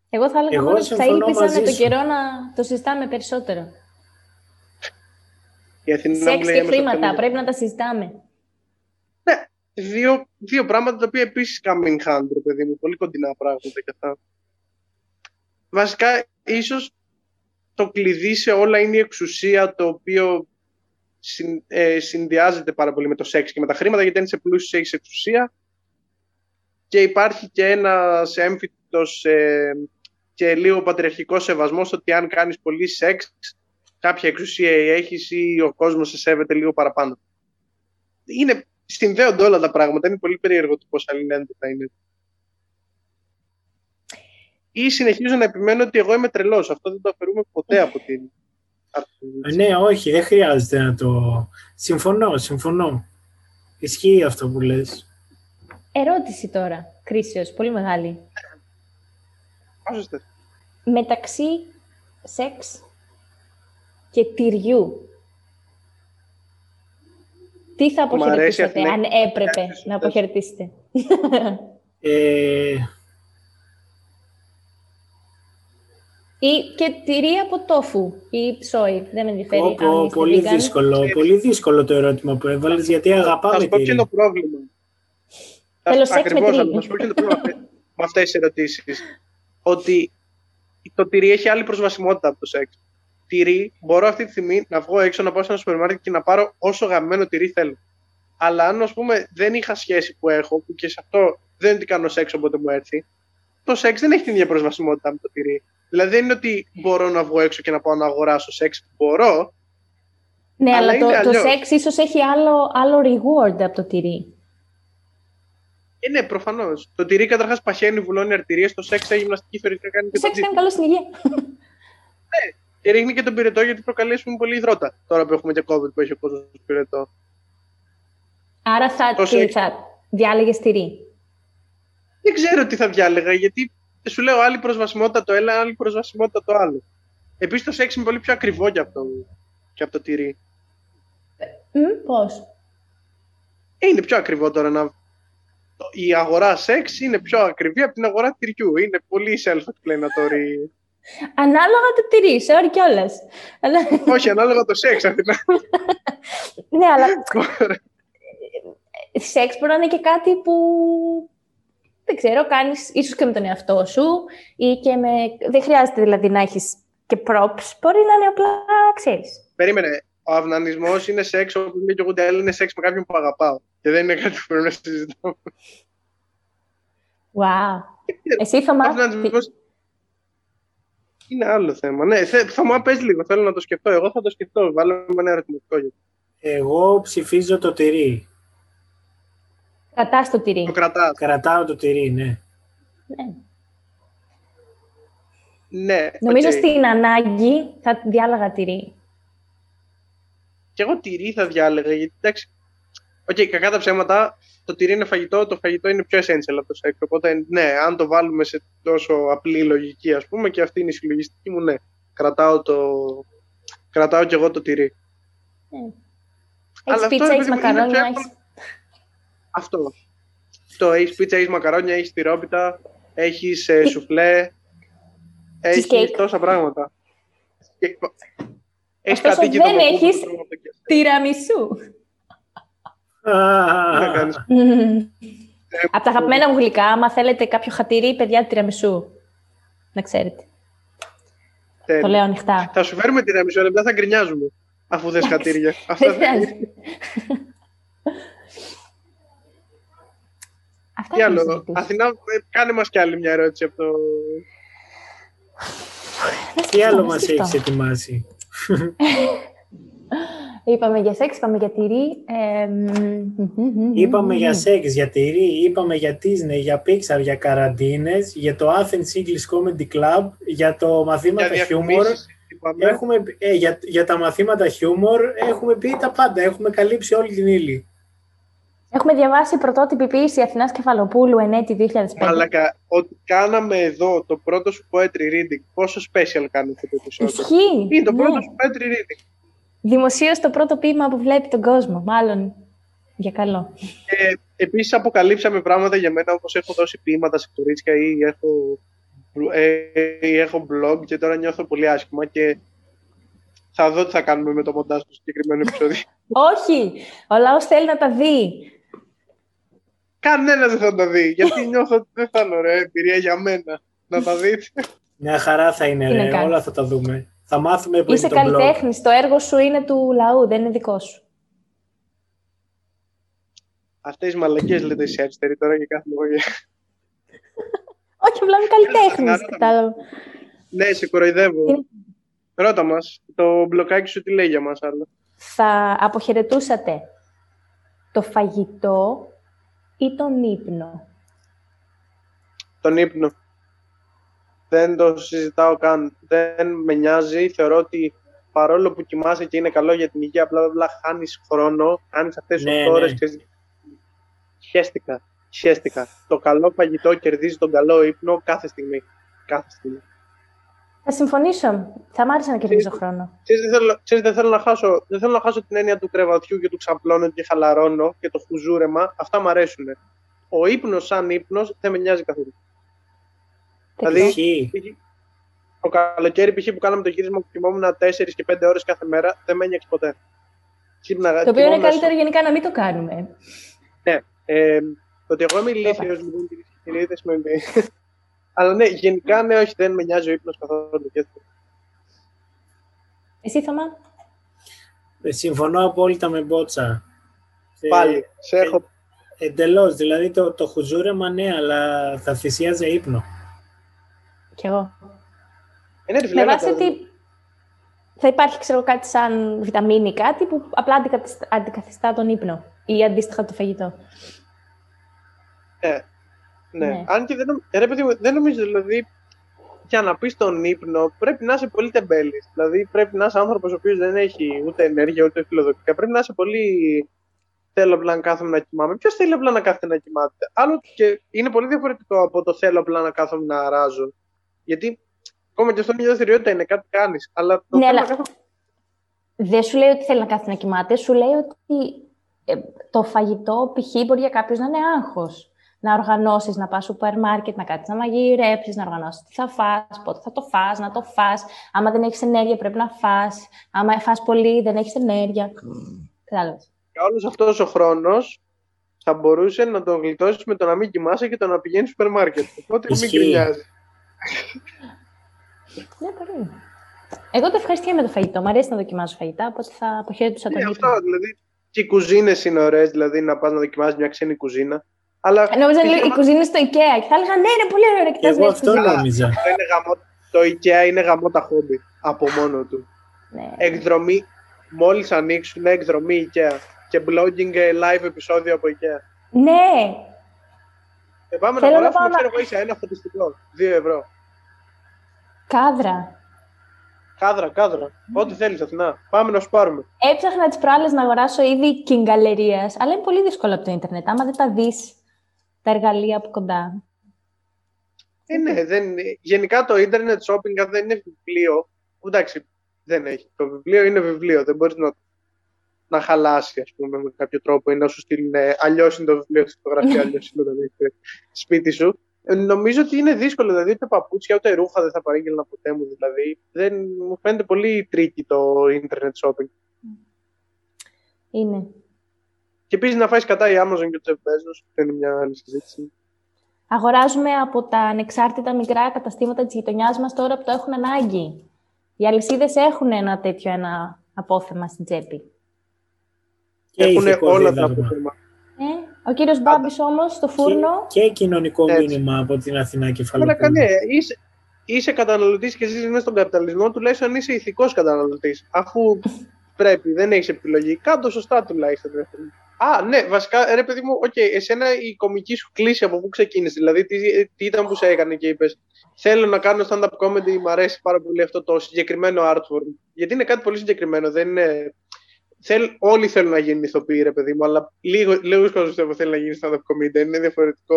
Εγώ θα έλεγα Εγώ μόνος ότι θα συμφωνώ ήλπιζα μαζί με το σου. καιρό να το συζητάμε περισσότερο. Η Αθηνά μου Σεξ λέει, και «Έμεσα χρήματα, πενήντα». πρέπει να τα συζητάμε. Ναι, δύο, δύο πράγματα τα οποία επίσης coming hand, ρε παιδί μου, πολύ κοντινά πράγματα και αυτά. Βασικά, ίσως το κλειδί σε όλα είναι η εξουσία το οποίο συν- ε, συνδυάζεται πάρα πολύ με το σεξ και με τα χρήματα, γιατί αν είσαι πλούσιος έχεις εξουσία και υπάρχει και ένας έμφυτος ε, και λίγο πατριαρχικός σεβασμός ότι αν κάνεις πολύ σεξ κάποια εξουσία έχεις ή ο κόσμος σε σέβεται λίγο παραπάνω. Είναι, συνδέονται όλα τα πράγματα, είναι πολύ περίεργο το πώς αλληλένδετα είναι. Ή συνεχίζω να επιμένω ότι εγώ είμαι τρελός, αυτό δεν το αφαιρούμε ποτέ από την... από την- Ναι, όχι, δεν χρειάζεται να το... Συμφωνώ, συμφωνώ. Ισχύει αυτό που λες. Ερώτηση τώρα, κρίσεως, πολύ μεγάλη. Όσο θες. Μεταξύ σεξ και τυριού. Τι θα Μ' αρέσει αποχαιρετήσετε, αυτή, αν ναι. έπρεπε Κάτι να σωστές. αποχαιρετήσετε; Ε, Ή και τυρί από τόφου ή ψόι. Δεν με ενδιαφέρει. πω, αν πω, είστε πολύ vegan. δύσκολο, πολύ δύσκολο το ερώτημα που έβαλες, γιατί Θα αγαπάμε σου πω ποιο τυρί. είναι το πρόβλημα. Θέλω σεξ με Ακριβώς, τυρί. αλλά θα σου πω ποιο είναι το πρόβλημα με- με αυτές τις ερωτήσεις. Ότι το τυρί έχει άλλη προσβασιμότητα από το σεξ. Τυρί, μπορώ αυτή τη στιγμή να βγω έξω, να πάω σε ένα σούπερ μάρκετ και να πάρω όσο γαμμένο τυρί θέλω. Αλλά αν, ας πούμε, δεν είχα σχέση που έχω, που και σε αυτό δεν είναι ότι κάνω σεξ όποτε μου έρθει, το σεξ δεν έχει την ίδια προσβασιμότητα με το τυρί. Δηλαδή δεν είναι ότι μπορώ να βγω έξω και να πάω να αγοράσω σεξ. Μπορώ, Ναι, Αλλά αλλά, το, είναι το αλλιώς. σεξ ίσως έχει άλλο, άλλο reward από το τυρί. Ε, ναι, προφανώς. Το τυρί καταρχάς παχαίνει, βουλώνει αρτηρίες. Το σεξ έχει γυμναστική φερικά κάνει Το και το σεξ κάνει καλό στην υγεία. Και ρίχνει και τον πυρετό γιατί προκαλεί ας πούμε, πολύ υδρότα. Τώρα που έχουμε και COVID που έχει ο κόσμος πυρετό. Άρα θα, Το τι, σεξ. θα διάλεγες τυρί; Δεν ξέρω τι θα διάλεγα γιατί σου λέω άλλη προσβασιμότητα το ένα, άλλη προσβασιμότητα το άλλο. Επίσης το σεξ είναι πολύ πιο ακριβό και από το, και από το τυρί. Μ, πώς. Ε, είναι πιο ακριβό τώρα να. Η αγορά σεξ είναι πιο ακριβή από την αγορά τυριού. Είναι πολύ self-explanatory. Ανάλογα το τυρί, sorry κιόλας. Αλλά... Όχι, ανάλογα το σεξ. Αθηνά. ναι, αλλά σεξ μπορεί να είναι και κάτι που δεν ξέρω, κάνεις ίσως και με τον εαυτό σου ή και με... Δεν χρειάζεται δηλαδή να έχεις και props. Μπορεί να είναι απλά, ξέρεις. Περίμενε. Ο αυνανισμός είναι σεξ, όπως λέει και ο Γουντέλ, είναι σεξ με κάποιον που αγαπάω. Και δεν είναι κάτι που πρέπει να συζητάμε. Wow. Εσύ, Θωμά, Αυνανισμός είναι άλλο θέμα. Ναι, θε, Θωμά, πες λίγο, θέλω να το σκεφτώ. Εγώ θα το σκεφτώ, βάλω με ένα ερωτηματικό. γιατί. Εγώ ψηφίζω το τυρί. Κρατάς το τυρί. Το κρατάς. Κρατάω το τυρί, ναι. Ναι. Ναι, Νομίζω οκ. στην ανάγκη θα διάλεγα τυρί. Και εγώ τυρί θα διάλεγα, γιατί εντάξει. Οκ, κακά τα ψέματα, το τυρί είναι φαγητό, το φαγητό είναι πιο essential από το σεξ. Οπότε, ναι, αν το βάλουμε σε τόσο απλή λογική, ας πούμε, και αυτή είναι η συλλογιστική μου, ναι. Κρατάω, το... Κρατάω κι εγώ το τυρί. Αλλά Έχεις αυτό, πίτσα, ρε έχεις παιδί μου, είναι μακαρόνια, πιο έχεις... Αυτό. Το έχεις πίτσα, έχεις μακαρόνια, έχεις τυρόπιτα, έχεις ε, σουφλέ, έχεις Cheesecake. τόσα πράγματα. Και- Έχεις Ωστόσο, κατοίκητο δεν από πού έχεις- το τρώμε από το κέφι. Τυραμισού. Τι να κάνεις. Από τα αγαπημένα μου γλυκά, άμα θέλετε κάποιο χατήρι, παιδιά, τυραμισού. Να ξέρετε. Τέλεια. Το λέω ανοιχτά. Θα σου φέρουμε την μισό λεπτά, θα γκρινιάζουμε. Αφού δεν χατήρια. Δεν Αυτά χρειάζεται. Αυτά Τι έχω να άλλο. συζητήσω. Αθηνά, ε, κάνε μας κι άλλη μια ερώτηση από το... Να Τι σκεφτώ, άλλο να μας σκεφτώ. έχεις ετοιμάσει; Είπαμε για σεξ, είπαμε για τυρί. ε, μ, Είπαμε για σεξ, για τυρί, είπαμε για Disney, για Pixar, για καραντίνες, για το Athens English Comedy Club, για το μαθήματα Για χιούμορ. διαφημίσεις, είπαμε. Έχουμε, ε, για, για τα μαθήματα χιούμορ έχουμε πει τα πάντα, έχουμε καλύψει όλη την ύλη. Έχουμε διαβάσει πρωτότυπη ποιήση Αθηνάς Κεφαλοπούλου ενέτη 2005. Μαλακα, ότι κάναμε εδώ το πρώτο σου poetry reading, πόσο special κάνεις αυτό το επεισόδιο. Ισχύει. Είναι το ναι. πρώτο σου poetry reading. Δημοσίως το πρώτο ποίημα που βλέπει τον κόσμο. Μάλλον για καλό. Και επίσης αποκαλύψαμε πράγματα για μένα, όπως έχω δώσει ποίηματα σε κορίτσια ή έχω, ε, ή έχω blog και τώρα νιώθω πολύ άσχημα και θα δω τι θα κάνουμε με το μοντάζ του συγκεκριμένου επεισόδιο. Όχι! Ο λαός θέλει να τα δει. Κανένα δεν θα τα δει, γιατί νιώθω ότι δεν θα είναι ωραία εμπειρία για μένα. Να τα δείτε. Μια χαρά θα είναι, Τι να ρε, κάνεις. όλα θα τα δούμε. Θα μάθουμε που Είσαι είναι το blog. καλλιτέχνης. Το έργο σου είναι του λαού, δεν είναι δικό σου. Αυτές οι μαλακίες λέτε εσύ αριστερή τώρα και κάθε λόγο. Όχι, απλά είμαι καλλιτέχνης. Έλα, Κατάλαβα. Ναι, σε κοροϊδεύω. Είναι- Ρώτα μας, το μπλοκάκι σου τι λέει για μας άλλο. Θα αποχαιρετούσατε το φαγητό ή τον ύπνο; Τον ύπνο. Δεν το συζητάω καν. Δεν με νοιάζει. Θεωρώ ότι παρόλο που κοιμάσαι και είναι καλό για την υγεία, απλά απλά χάνεις χρόνο, χάνεις αυτές τις Ναι, 8 ώρες ναι. και. Χαίστηκα. Χαίστηκα. Το καλό φαγητό κερδίζει τον καλό ύπνο κάθε στιγμή. Κάθε στιγμή. Θα συμφωνήσω. Θα μ' άρεσε να κερδίζω χρόνο. Ξέρεις, δεν θέλω, ξέρεις, δεν, θέλω να χάσω, δεν θέλω να χάσω την έννοια του κρεβατιού και του ξαπλώνω και χαλαρώνω και το χουζούρεμα. Αυτά μου αρέσουν. Ο ύπνος σαν ύπνος δεν με νοιάζει καθόλου. Δηλαδή, Ισχύει. Το καλοκαίρι π.χ. που κάναμε το γύρισμα που κοιμόμουν 4 και 5 ώρες κάθε μέρα, δεν με ένιωξε ποτέ. Ξύπναγα, Το οποίο είναι κοιμόμουν καλύτερο γενικά να μην το κάνουμε. Ναι. Ε, το ότι εγώ είμαι ηλίθιος, λοιπόν, κυρίε και κύριοι, δεν σημαίνει. Αλλά ναι, γενικά ναι, όχι, δεν με νοιάζει ο ύπνος καθόλου. Και έτσι. Εσύ, Θωμά; Ε, Συμφωνώ απόλυτα με Μπότσα. Ε, Πάλι, σε έχω. Εντελώς, δηλαδή το, το χουζούρεμα ναι, αλλά θα θυσίαζε ύπνο. Κι εγώ. Ε, ναι, ρε φίλε, Με έλα βάση τώρα. ότι θα υπάρχει ξέρω, κάτι σαν βιταμίνη ή κάτι που απλά αντικαθιστά, αντικαθιστά τον ύπνο ή αντίστοιχα το φαγητό. Ναι. Ναι. Ναι. Αν και δεν, νομ- ε, ρε, παιδί μου, δεν νομίζω, δηλαδή, για να πεις τον ύπνο, πρέπει να είσαι πολύ τεμπέλης. Δηλαδή, πρέπει να είσαι άνθρωπος ο οποίος δεν έχει ούτε ενέργεια ούτε φιλοδοξία. Πρέπει να είσαι πολύ. Θέλω απλά να κάθομαι να κοιμάμαι. Ποιος θέλει απλά να κάθεται να κοιμάται; Άλλο και είναι πολύ διαφορετικό από το θέλω απλά να κάθομαι να αράζω. Γιατί ακόμα και αυτό μια δραστηριότητα είναι κάτι κάνεις. Αλλά το Ναι, θέλω αλλά- να κάθομαι. Δεν σου λέει ότι θέλει να κάθεται να κοιμάται, σου λέει ότι ε, το φαγητό π.χ. μπορεί για κάποιους να είναι άγχος. Να οργανώσεις, να πας στο σούπερ μάρκετ, να κάτσεις να μαγειρέψεις, να οργανώσεις τι θα φας, πότε θα το φας, να το φας. Άμα δεν έχεις ενέργεια πρέπει να φας. Άμα φας πολύ δεν έχεις ενέργεια. Κατάλαβες. Και όλο αυτός ο χρόνος θα μπορούσε να τον γλιτώσεις με το να μην κοιμάσαι και το να πηγαίνεις στο σούπερ μάρκετ. Οπότε μην Ισχύει. γκρινιάζεις. Ναι, πολύ. Εγώ το ευχαριστώ με το φαγητό. Μ' αρέσει να δοκιμάζω φαγητά, οπότε θα αποχαιρετούσα τον Ναι, ύπνο. αυτό δηλαδή. Και οι κουζίνες είναι ωραίες, δηλαδή να πας να δοκιμάσεις μια ξένη κουζίνα. Αλλά Ε, Νόμιζα πιστεύω λέει, η κουζίνα στο IKEA και θα έλεγα ναι, είναι πολύ ωραία. Και Κοιτάς εγώ μια αυτό κουζίνα. νόμιζα. το, είναι γαμό, το IKEA είναι γαμό τα χόμπι από μόνο του. Ναι. Εκδρομή, μόλις ανοίξουν εκδρομή IKEA και blogging ε, live επεισόδιο από IKEA. Ναι, Ε, πάμε Θέλω να να γράφουμε, πάω να- ξέρω εγώ, είσαι ένα φωτιστικό. Δύο ευρώ. κάδρα. Κάδρα, κάδρα. Ό,τι θέλεις, Αθηνά. Πάμε να σου πάρουμε. Έψαχνα τις προάλλες να αγοράσω είδη κιγκαλερίας, αλλά είναι πολύ δύσκολο από το Ίντερνετ. Άμα δεν τα δεις τα εργαλεία από κοντά. Ε, ναι, δεν, γενικά το internet shopping αν δεν είναι βιβλίο, εντάξει, δεν έχει. Το βιβλίο είναι βιβλίο, δεν μπορείς να, να χαλάσει, ας πούμε, με κάποιο τρόπο ή να σου στείλουν, αλλιώς είναι το βιβλίο στη φωτογραφίας, αλλιώς είναι όταν έχετε σπίτι σου. Ε, νομίζω ότι είναι δύσκολο, δηλαδή ούτε παπούτσια ούτε ρούχα δεν θα παρήγγελνα ποτέ μου, δηλαδή. Δεν, μου φαίνεται πολύ tricky το internet shopping. Είναι. Και επίσης να φάει σκατά η Amazon και το Jeff Bezos, που είναι μια άλλη συζήτηση. Αγοράζουμε από τα ανεξάρτητα μικρά καταστήματα της γειτονιάς μας τώρα που το έχουν ανάγκη. Οι αλυσίδες έχουν ένα τέτοιο ένα απόθεμα στην τσέπη. Και Έχουν ηθικό όλα τα δίδαγμα. αποτελέσματα. Ε, ο κύριος Μπάμπης όμως στο φούρνο. Και, και κοινωνικό Έτσι. μήνυμα από την Αθηνά Αλλά Κεφαλοπούλου. κανέ, είσαι, είσαι καταναλωτής και ζεις μέσα στον καπιταλισμό, τουλάχιστον είσαι ηθικός καταναλωτής. Αφού πρέπει, δεν έχεις επιλογή. Κάντο σωστά τουλάχιστον. Ρε φίλε. Α, ναι, βασικά, ρε παιδί μου, οκ, εσένα η κομική σου κλίση από πού ξεκίνησε. Δηλαδή, τι, τι ήταν που σε έκανε και είπες, Θέλω να κάνω stand-up comedy, μου αρέσει πάρα πολύ αυτό το συγκεκριμένο art form. Γιατί είναι κάτι πολύ συγκεκριμένο, δεν είναι. Θέλ, όλοι θέλουν να γίνουν ηθοποιοί, ρε παιδί μου, αλλά λίγο, λίγος κόσμος πιστεύω θέλει να γίνει stand-up comedy. Είναι διαφορετικό.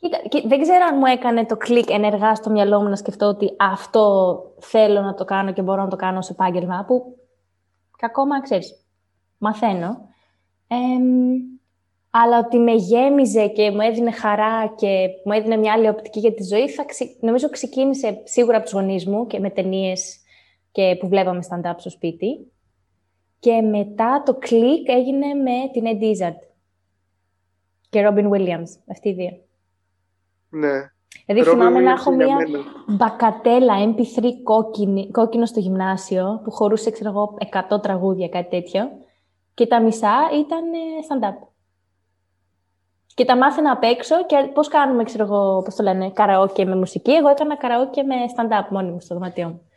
Κοίτα, και δεν ξέρω αν μου έκανε το κλικ ενεργά στο μυαλό μου να σκεφτώ ότι αυτό θέλω να το κάνω και μπορώ να το κάνω ως επάγγελμα, που και ακόμα, ξέρεις, μαθαίνω. Εμ, αλλά ότι με γέμιζε και μου έδινε χαρά και μου έδινε μια άλλη οπτική για τη ζωή, θα ξε... νομίζω ξεκίνησε σίγουρα από τους γονείς μου και με ταινίες και που βλέπαμε stand-up στο σπίτι. Και μετά το κλικ έγινε με την Ed Izzard και Robin Williams, αυτοί οι δύο. Ναι. Δηλαδή Robin θυμάμαι να Williams έχω για μια μένα. μπακατέλα MP3 κόκκινη, κόκκινο στο γυμνάσιο που χωρούσε, ξέρω εγώ, 100 τραγούδια, κάτι τέτοιο. Και τα μισά ήταν ε, stand-up. Και τα μάθαινα απ' έξω και πώς κάνουμε, ξέρω εγώ, πώς το λένε, καραόκε με μουσική. Εγώ έκανα καραόκε με stand-up μόνη μου στο δωμάτιό μου.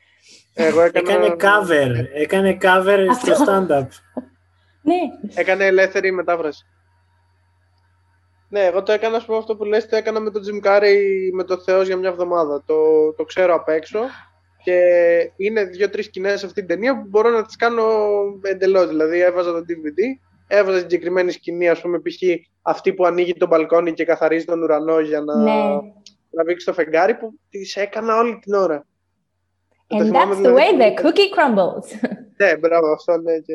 Εγώ έκανα... Έκανε cover. Έκανε cover στο Αυτό. stand-up. Ναι, Έκανε ελεύθερη μετάφραση. Ναι, εγώ το έκανα, ας πούμε, αυτό που λες, το έκανα με τον Jim Carrey με το Θεός για μια εβδομάδα. Το, το ξέρω απ' έξω και είναι δύο-τρεις σκηνές σε αυτή την ταινία που μπορώ να τις κάνω εντελώς. Δηλαδή, έβαζα το DVD, έβαζα την συγκεκριμένη σκηνή, ας πούμε, π.χ. αυτή που ανοίγει το μπαλκόνι και καθαρίζει τον ουρανό για να ναι. τραβήξει το φεγγάρι που τις έκανα όλη την ώρα. Το And θυμάμαι that's the δηλαδή way που- the cookie crumbles. ναι, μπράβο, αυτό ναι. Και...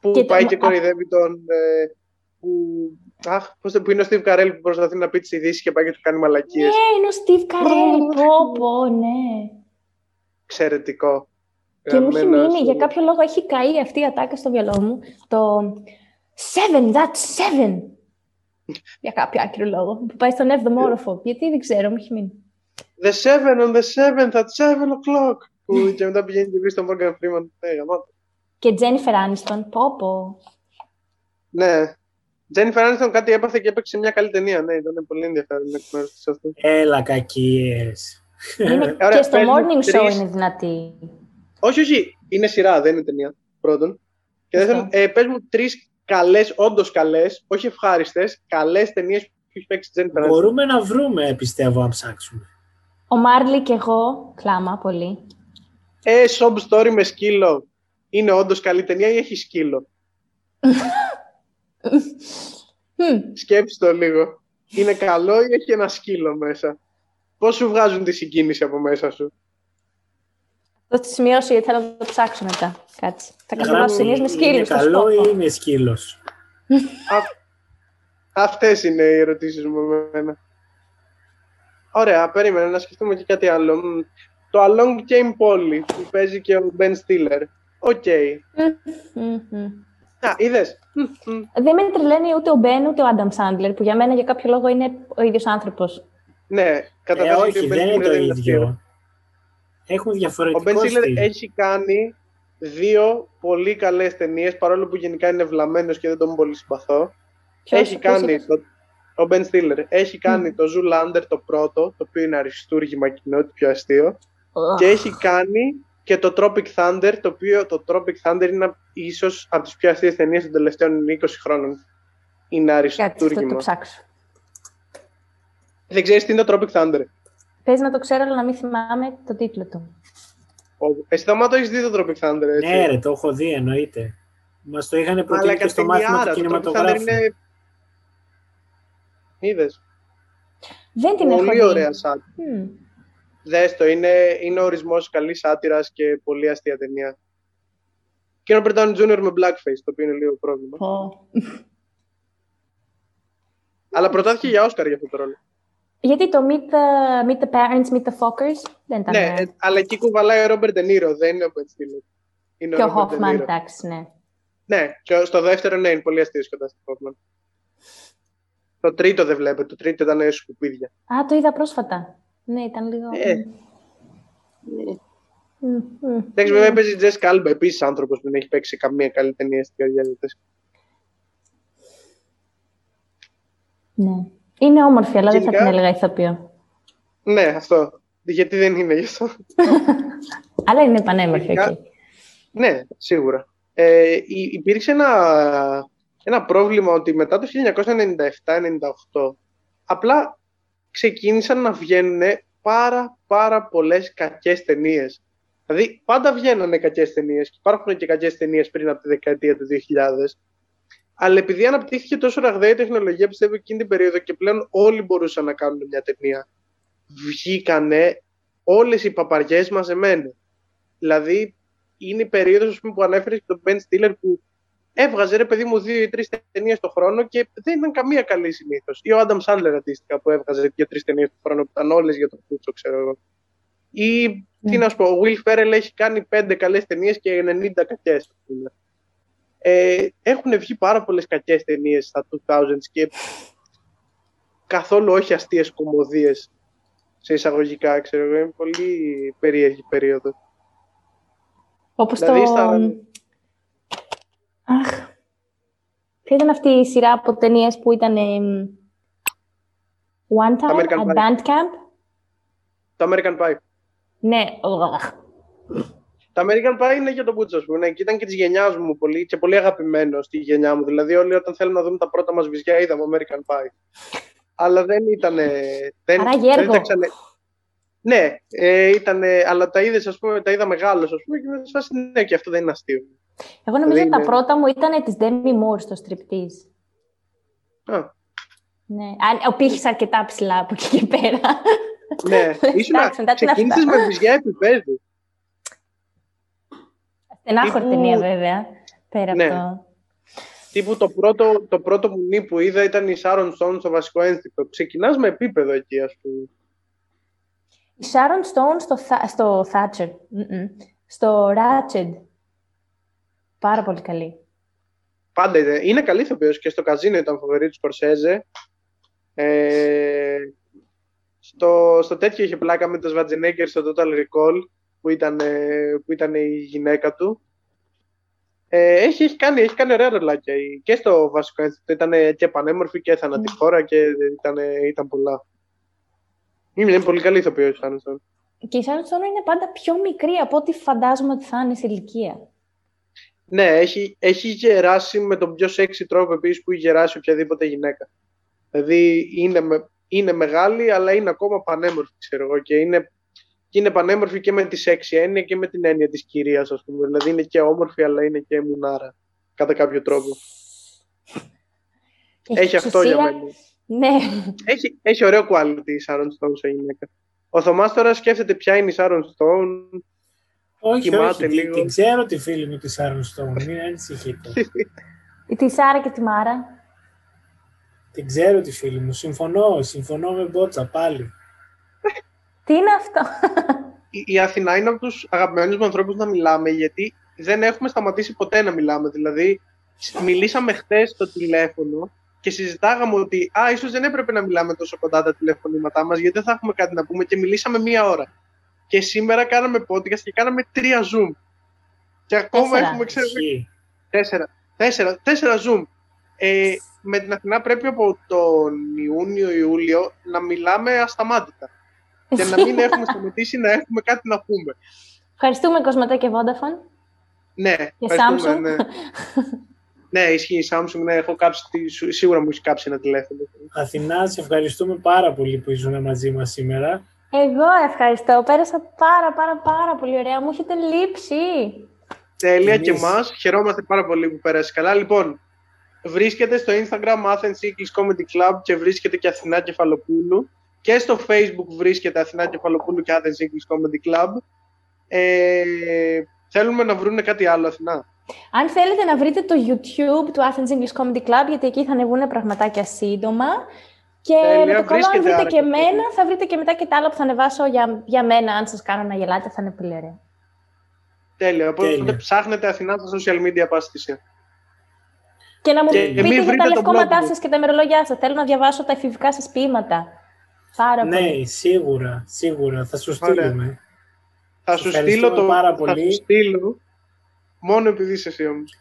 Που Και το- πάει και α- κοροϊδεύει τον. Ε, που... Αχ, πώς το που είναι ο Steve Carell που προσπαθεί να πει τις ειδήσεις και πάει και του κάνει μαλακίες. ναι, είναι ο Steve Carell, πω, πω, ναι. Εξαιρετικό. Και μου έχει Γραμμένος, μείνει, για ε, κάποιο λόγο έχει καεί αυτή η ατάκα στο μυαλό μου. Το seven, that's seven. για κάποιο άκυρο λόγο. Που πάει στον 7ο όροφο. Γιατί δεν ξέρω, μου έχει μείνει. The seven on the seventh at seven o'clock. που και μετά πηγαίνει και βρει τον Morgan Freeman. Ναι, γαμάτο. Και Jennifer Aniston, πω πω. Ναι. Jennifer Aniston κάτι έπαθε και έπαιξε μια καλή ταινία. Ναι, ήταν πολύ ενδιαφέρον εκ μέρου τη αυτό. Έλα κακίες. Είναι, Ωραία, και στο πες μου morning show τρεις- είναι δυνατή. Όχι, όχι. Είναι σειρά, δεν είναι ταινία. Πρώτον. Και δεύτερον, Αυτό. ε, πες μου τρεις καλές, όντως καλές, όχι ευχάριστες, καλές ταινίες που έχει παίξει η Jennifer Aniston. Μπορούμε να βρούμε, πιστεύω, αν ψάξουμε. Ο Μάρλι και εγώ, κλάμα πολύ. Ε, Sob Story με σκύλο. Είναι όντως καλή ταινία ή έχει σκύλο; Μμ, Σκέψτε το λίγο. Είναι καλό ή έχει ένα σκύλο μέσα; Πώς σου βγάζουν τη συγκίνηση από μέσα σου; Θα το σημειώσω γιατί θέλω να το ψάξω μετά. Κάτσε. Θα Γράφει, κατεβάσω ταινίες με Είναι σκύλους. θα σου καλό πω. ή είναι σκύλος; Αυτές είναι οι ερωτήσεις μου με εμένα. Ωραία, περίμενα να σκεφτούμε και κάτι άλλο. Μ, Το Along Came Polly που παίζει και ο Ben Stiller. Οκ. Μμ, μμ. Α, είδες. Δεν με τρελαίνει ούτε ο Μπεν ούτε ο Άνταμ Σάντλερ, που για μένα για κάποιο λόγο είναι ο ίδιος άνθρωπος. Ναι, κατά Ε, βάση όχι, ο Ben δεν είναι Stiller το είναι ίδιο. αστείο. Έχουν Ο διαφορετικό Ben Stiller στυλ. έχει κάνει δύο πολύ καλές ταινίες, παρόλο που γενικά είναι βλαμμένος και δεν τον πολύ συμπαθώ. Ποιος- έχει ποιος κάνει είναι; το, ο Ben Stiller έχει κάνει το Zoolander το πρώτο, το οποίο είναι αριστούργημα κοινό, το πιο αστείο. Και έχει κάνει και το Tropic Thunder, το οποίο το Tropic Thunder είναι ίσως από τις πιο αστείες ταινίες των τελευταίων 20 χρόνων. Είναι Κάτσε, θα το αριστούργημα. ψάξω. Δεν ξέρεις τι είναι το Tropic Thunder. Πες να το ξέρω, αλλά να μην θυμάμαι το τίτλο του. Ο- Εσύ θα το έχεις δει το Tropic Thunder, έτσι; Ναι, ρε, το έχω δει, εννοείται. Μας το είχαν προτείνει και στο μάθημα του κινηματογράφου. είναι... Είδες. Δεν την έχω Πολύ δει. ωραία σάτυρα. Μμ. Δες το, είναι, είναι ο ορισμός καλής σάτυρας και πολύ αστεία ταινία. Και είναι ο Μπρεντάνι Junior με blackface, το οποίο είναι λίγο πρόβλημα. Πω. Αλλά προτάθηκε για Όσκαρ για αυτό το ρόλο. Γιατί το meet the, meet the parents, meet the fuckers δεν ήταν. Ναι, ε, αλλά εκεί κουβαλάει ο Ρόμπερτ Ντενίρο, δεν είναι ο Ben Stiller. Είναι και ο Robert De Hoffman, Niro. εντάξει, ναι. Ναι, και στο δεύτερο ναι, είναι πολύ αστείος κοντά στο Hoffman. Το τρίτο δεν βλέπετε, το τρίτο ήταν σκουπίδια. Α, το είδα πρόσφατα. Ναι, ήταν λίγο. Ε. Μμ, μμ. Εντάξει, βέβαια παίζει Τζες Κάλμπα, επίσης άνθρωπος που δεν έχει παίξει καμία καλή ταινία στην καρδιά του. Ναι. Είναι όμορφη, αλλά δεν θα Γενικά- την έλεγα ηθοποιό. Ναι, αυτό. Γιατί δεν είναι γι' αυτό. Αλλά είναι πανέμορφη, Γενικά- οκ. Ναι, σίγουρα. Ε, υ- υπήρξε ένα, ένα πρόβλημα ότι μετά το 1997-98 απλά ξεκίνησαν να βγαίνουν πάρα πάρα πολλές κακές ταινίες. Δηλαδή πάντα βγαίνανε κακές ταινίες και υπάρχουν και κακές ταινίες πριν από τη δεκαετία του 2000 αλλά επειδή αναπτύχθηκε τόσο ραγδαία η τεχνολογία πιστεύω εκείνη την περίοδο και πλέον όλοι μπορούσαν να κάνουν μια ταινία βγήκανε όλες οι παπαριές μαζεμένες. Δηλαδή είναι η περίοδος ας πούμε, που ανέφερες και τον Ben Stiller που έβγαζε ρε παιδί μου δύο ή τρεις ταινίες το χρόνο και δεν ήταν καμία καλή συνήθως. Ή ο Adam Sandler αντίστοιχα που έβγαζε δύο-τρει ταινίες το χρόνο που ήταν όλες για το κούτσο, ξέρω εγώ. Ή τι να σου πω, ο Will Ferrell έχει κάνει πέντε καλές ταινίες και 90 κακές, ας πούμε. Ε, έχουν βγει πάρα πολλές κακές ταινίες στα 2000s και καθόλου όχι αστείες κομμωδίες σε εισαγωγικά, ξέρω εγώ. Είναι πολύ περίεργη περίοδο. Όπως Δηλαδή, το... στα- Αχ. Ποια ήταν αυτή η σειρά από ταινίες που ήταν... εμ, One Time, American at Pie. Band Camp. Το American Pie. Ναι, ugh. Το American Pie είναι για τον Μπούτσο, ας πούμε. Και ήταν και της γενιάς μου πολύ, και πολύ αγαπημένο στη γενιά μου. Δηλαδή, όλοι όταν θέλουμε να δούμε τα πρώτα μας βυζιά, είδαμε American Pie. Αλλά δεν ήταν. Δεν, Άρα δεν Γιέργο. ήταν ξανε- Ναι, ε, ήταν, αλλά τα είδες, ας πούμε, τα είδα μεγάλος, ας πούμε, και με φάση, ναι, και αυτό δεν είναι αστείο. Εγώ νομίζω Δηλαδή ότι τα είναι- πρώτα μου ήταν της Demi Moore στο striptease. Α, Ναι. Αν πήγες αρκετά ψηλά από εκεί και πέρα. ναι, ήσουν. Εντάξει, μετά τι να Ξεκίνησες φτάνω. με βυζιά επίπεδου. Στενάχωρη Τύπου- ταινία βέβαια. Πέρα Ναι. από το... Τύπου το πρώτο, το πρώτο μουνί που είδα ήταν η Sharon Stone στο βασικό ένστικτο. Ξεκινάς με επίπεδο εκεί, ας πούμε. Η Sharon Stone στο, Tha- στο Thatcher. Μμμ. Στο Ratched. Πάρα πολύ καλή. Πάντα είναι, είναι καλή ηθοποιός και στο καζίνο ήταν φοβερή του Σκορσέζε. Ε, στο, στο τέτοιο είχε πλάκα με το Σβατζενέγκερ στο Total Recall που ήταν, ε, που ήταν η γυναίκα του. Ε, έχει, έχει, κάνει, έχει κάνει ωραία ρολάκια. Η- Και στο βασικό ένστικτο ήταν και πανέμορφη και θανατηφόρα και ήταν, ήταν πολλά. Είναι πολύ καλή ηθοποιός η Sharon Stone. Και η Sharon Stone είναι πάντα πιο μικρή από ό,τι φαντάζομαι ότι θα είναι σε ηλικία. Ναι, έχει, έχει γεράσει με τον πιο σεξι τρόπο επίσης που έχει γεράσει οποιαδήποτε γυναίκα. Δηλαδή είναι, με- είναι μεγάλη, αλλά είναι ακόμα πανέμορφη, ξέρω εγώ. Και είναι, και είναι πανέμορφη και με τη σεξι έννοια και με την έννοια της κυρίας, ας πούμε. Δηλαδή είναι και όμορφη, αλλά είναι και μουνάρα, κατά κάποιο τρόπο. Και Έχει αυτό για εξουσία- μένα. Ναι. Έχει, έχει ωραίο quality η Sharon Stone σε γυναίκα. Ο Θωμάς τώρα σκέφτεται ποια είναι η Sharon Stone. Όχι, Κοιμάται όχι, την- λίγο. την ξέρω τη φίλη μου τη Sharon Stone, μην ανησυχείτε. Τη Σάρα και τη Μάρα. την ξέρω τη φίλη μου, συμφωνώ, συμφωνώ με μπότσα πάλι. Τι είναι αυτό; η, η Αθηνά είναι από τους αγαπημένους μου ανθρώπους να μιλάμε, γιατί δεν έχουμε σταματήσει ποτέ να μιλάμε. Δηλαδή, μιλήσαμε χθες στο τηλέφωνο και συζητάγαμε ότι α, ίσως δεν έπρεπε να μιλάμε τόσο κοντά τα τηλεφωνήματά μας γιατί δεν θα έχουμε κάτι να πούμε και μιλήσαμε μία ώρα. Και σήμερα κάναμε podcast και κάναμε τρία Zoom. Και ακόμα Τέσσερα. έχουμε, ξέρω, τέσσερα, τέσσερα, τέσσερα Zoom. Ε, με την Αθηνά πρέπει από τον Ιούνιο-Ιούλιο να μιλάμε ασταμάτητα. Και να μην έχουμε σταματήσει να έχουμε κάτι να πούμε. Ευχαριστούμε Κοσμοτέ και Vodafone. Ναι, Και ευχαριστούμε, Samsung. Ναι. ναι, ισχύει η Samsung. Ναι, έχω κάψει, τη- σίγουρα μου έχει κάψει ένα τηλέφωνο. Αθηνά, σε ευχαριστούμε πάρα πολύ που ήσουν μαζί μας σήμερα. Εγώ ευχαριστώ. Πέρασα πάρα πάρα πάρα πολύ ωραία. Μου έχετε λείψει. Τέλεια Εμείς. και εμάς. Χαιρόμαστε πάρα πολύ που πέρασες καλά. Λοιπόν, βρίσκεται στο Instagram Athens English Comedy Club και βρίσκεται και Αθηνά Κεφαλοπούλου. Και στο Facebook βρίσκεται Αθηνά Κεφαλοπούλου και Athens English Comedy Club. Ε, θέλουμε να βρούνε κάτι άλλο, Αθηνά; Αν θέλετε να βρείτε το YouTube του Athens English Comedy Club, γιατί εκεί θα ανεβούν πραγματάκια σύντομα. Και Τέλεια, με το καλό, αν βρίσκεται βρείτε άρα και και εμένα, θα βρείτε και μετά και τα άλλα που θα ανεβάσω για, για μένα. Αν σας κάνω να γελάτε, θα είναι πολύ ωραία. Τέλεια. Οπότε Τέλεια. ψάχνετε Αθηνά στα social media πάση Και να μου Και πείτε μην για βρείτε τα το λευκόματά blog μου. σας και τα ημερολόγια σας. Θέλω να διαβάσω τα εφηβικά σας ποίηματα. Πάρα πολύ. Ναι, σίγουρα, σίγουρα. Θα σου Ωραία. στείλουμε. Θα σου Ευχαριστούμε στείλω το. πάρα Θα πολύ. σου στείλω. Μόνο επειδή είσαι εσύ όμως.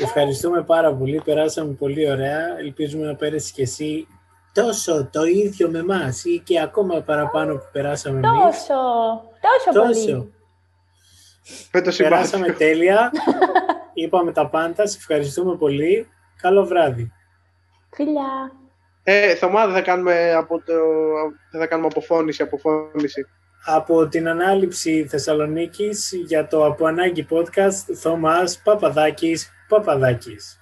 Ευχαριστούμε πάρα πολύ. Περάσαμε πολύ ωραία. Ελπίζουμε να πέρασες και εσύ τόσο το ίδιο με εμάς ή και ακόμα παραπάνω που περάσαμε εμείς. Τόσο, τόσο, Τόσο. πολύ. Με το Περάσαμε συμπάθειο. τέλεια. Είπαμε τα πάντα. Σε ευχαριστούμε πολύ. Καλό βράδυ. Φιλιά. Ε, Θωμά, δεν θα κάνουμε, από το... δεν θα κάνουμε αποφώνηση, αποφώνηση. Από την ανάληψη Θεσσαλονίκης για το Από Ανάγκη Podcast, Θωμάς Παπαδάκης Παπαδάκης.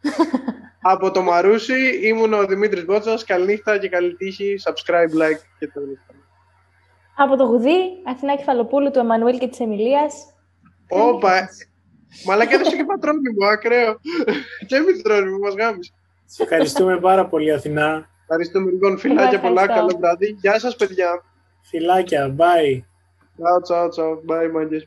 από το Μαρούσι ήμουν ο Δημήτρης Μπότσας. Καληνύχτα και καλή τύχη. Subscribe, like και τα λοιπά. Από το γουδί, Αθηνά Κεφαλοπούλου, του Εμμανουήλ και της Εμιλίας. Όπα, μαλάκα έδωσε και πατρόνιμο, ακραίο. και μητρόνιμο, μας γάμισες. Σε ευχαριστούμε πάρα πολύ Αθηνά. Ευχαριστούμε λοιπόν, φιλάκια πολλά, ευχαριστώ. καλό βράδυ. Γεια σας παιδιά. Φιλάκια, bye. Ciao, ciao, ciao. Bye, μάγκες.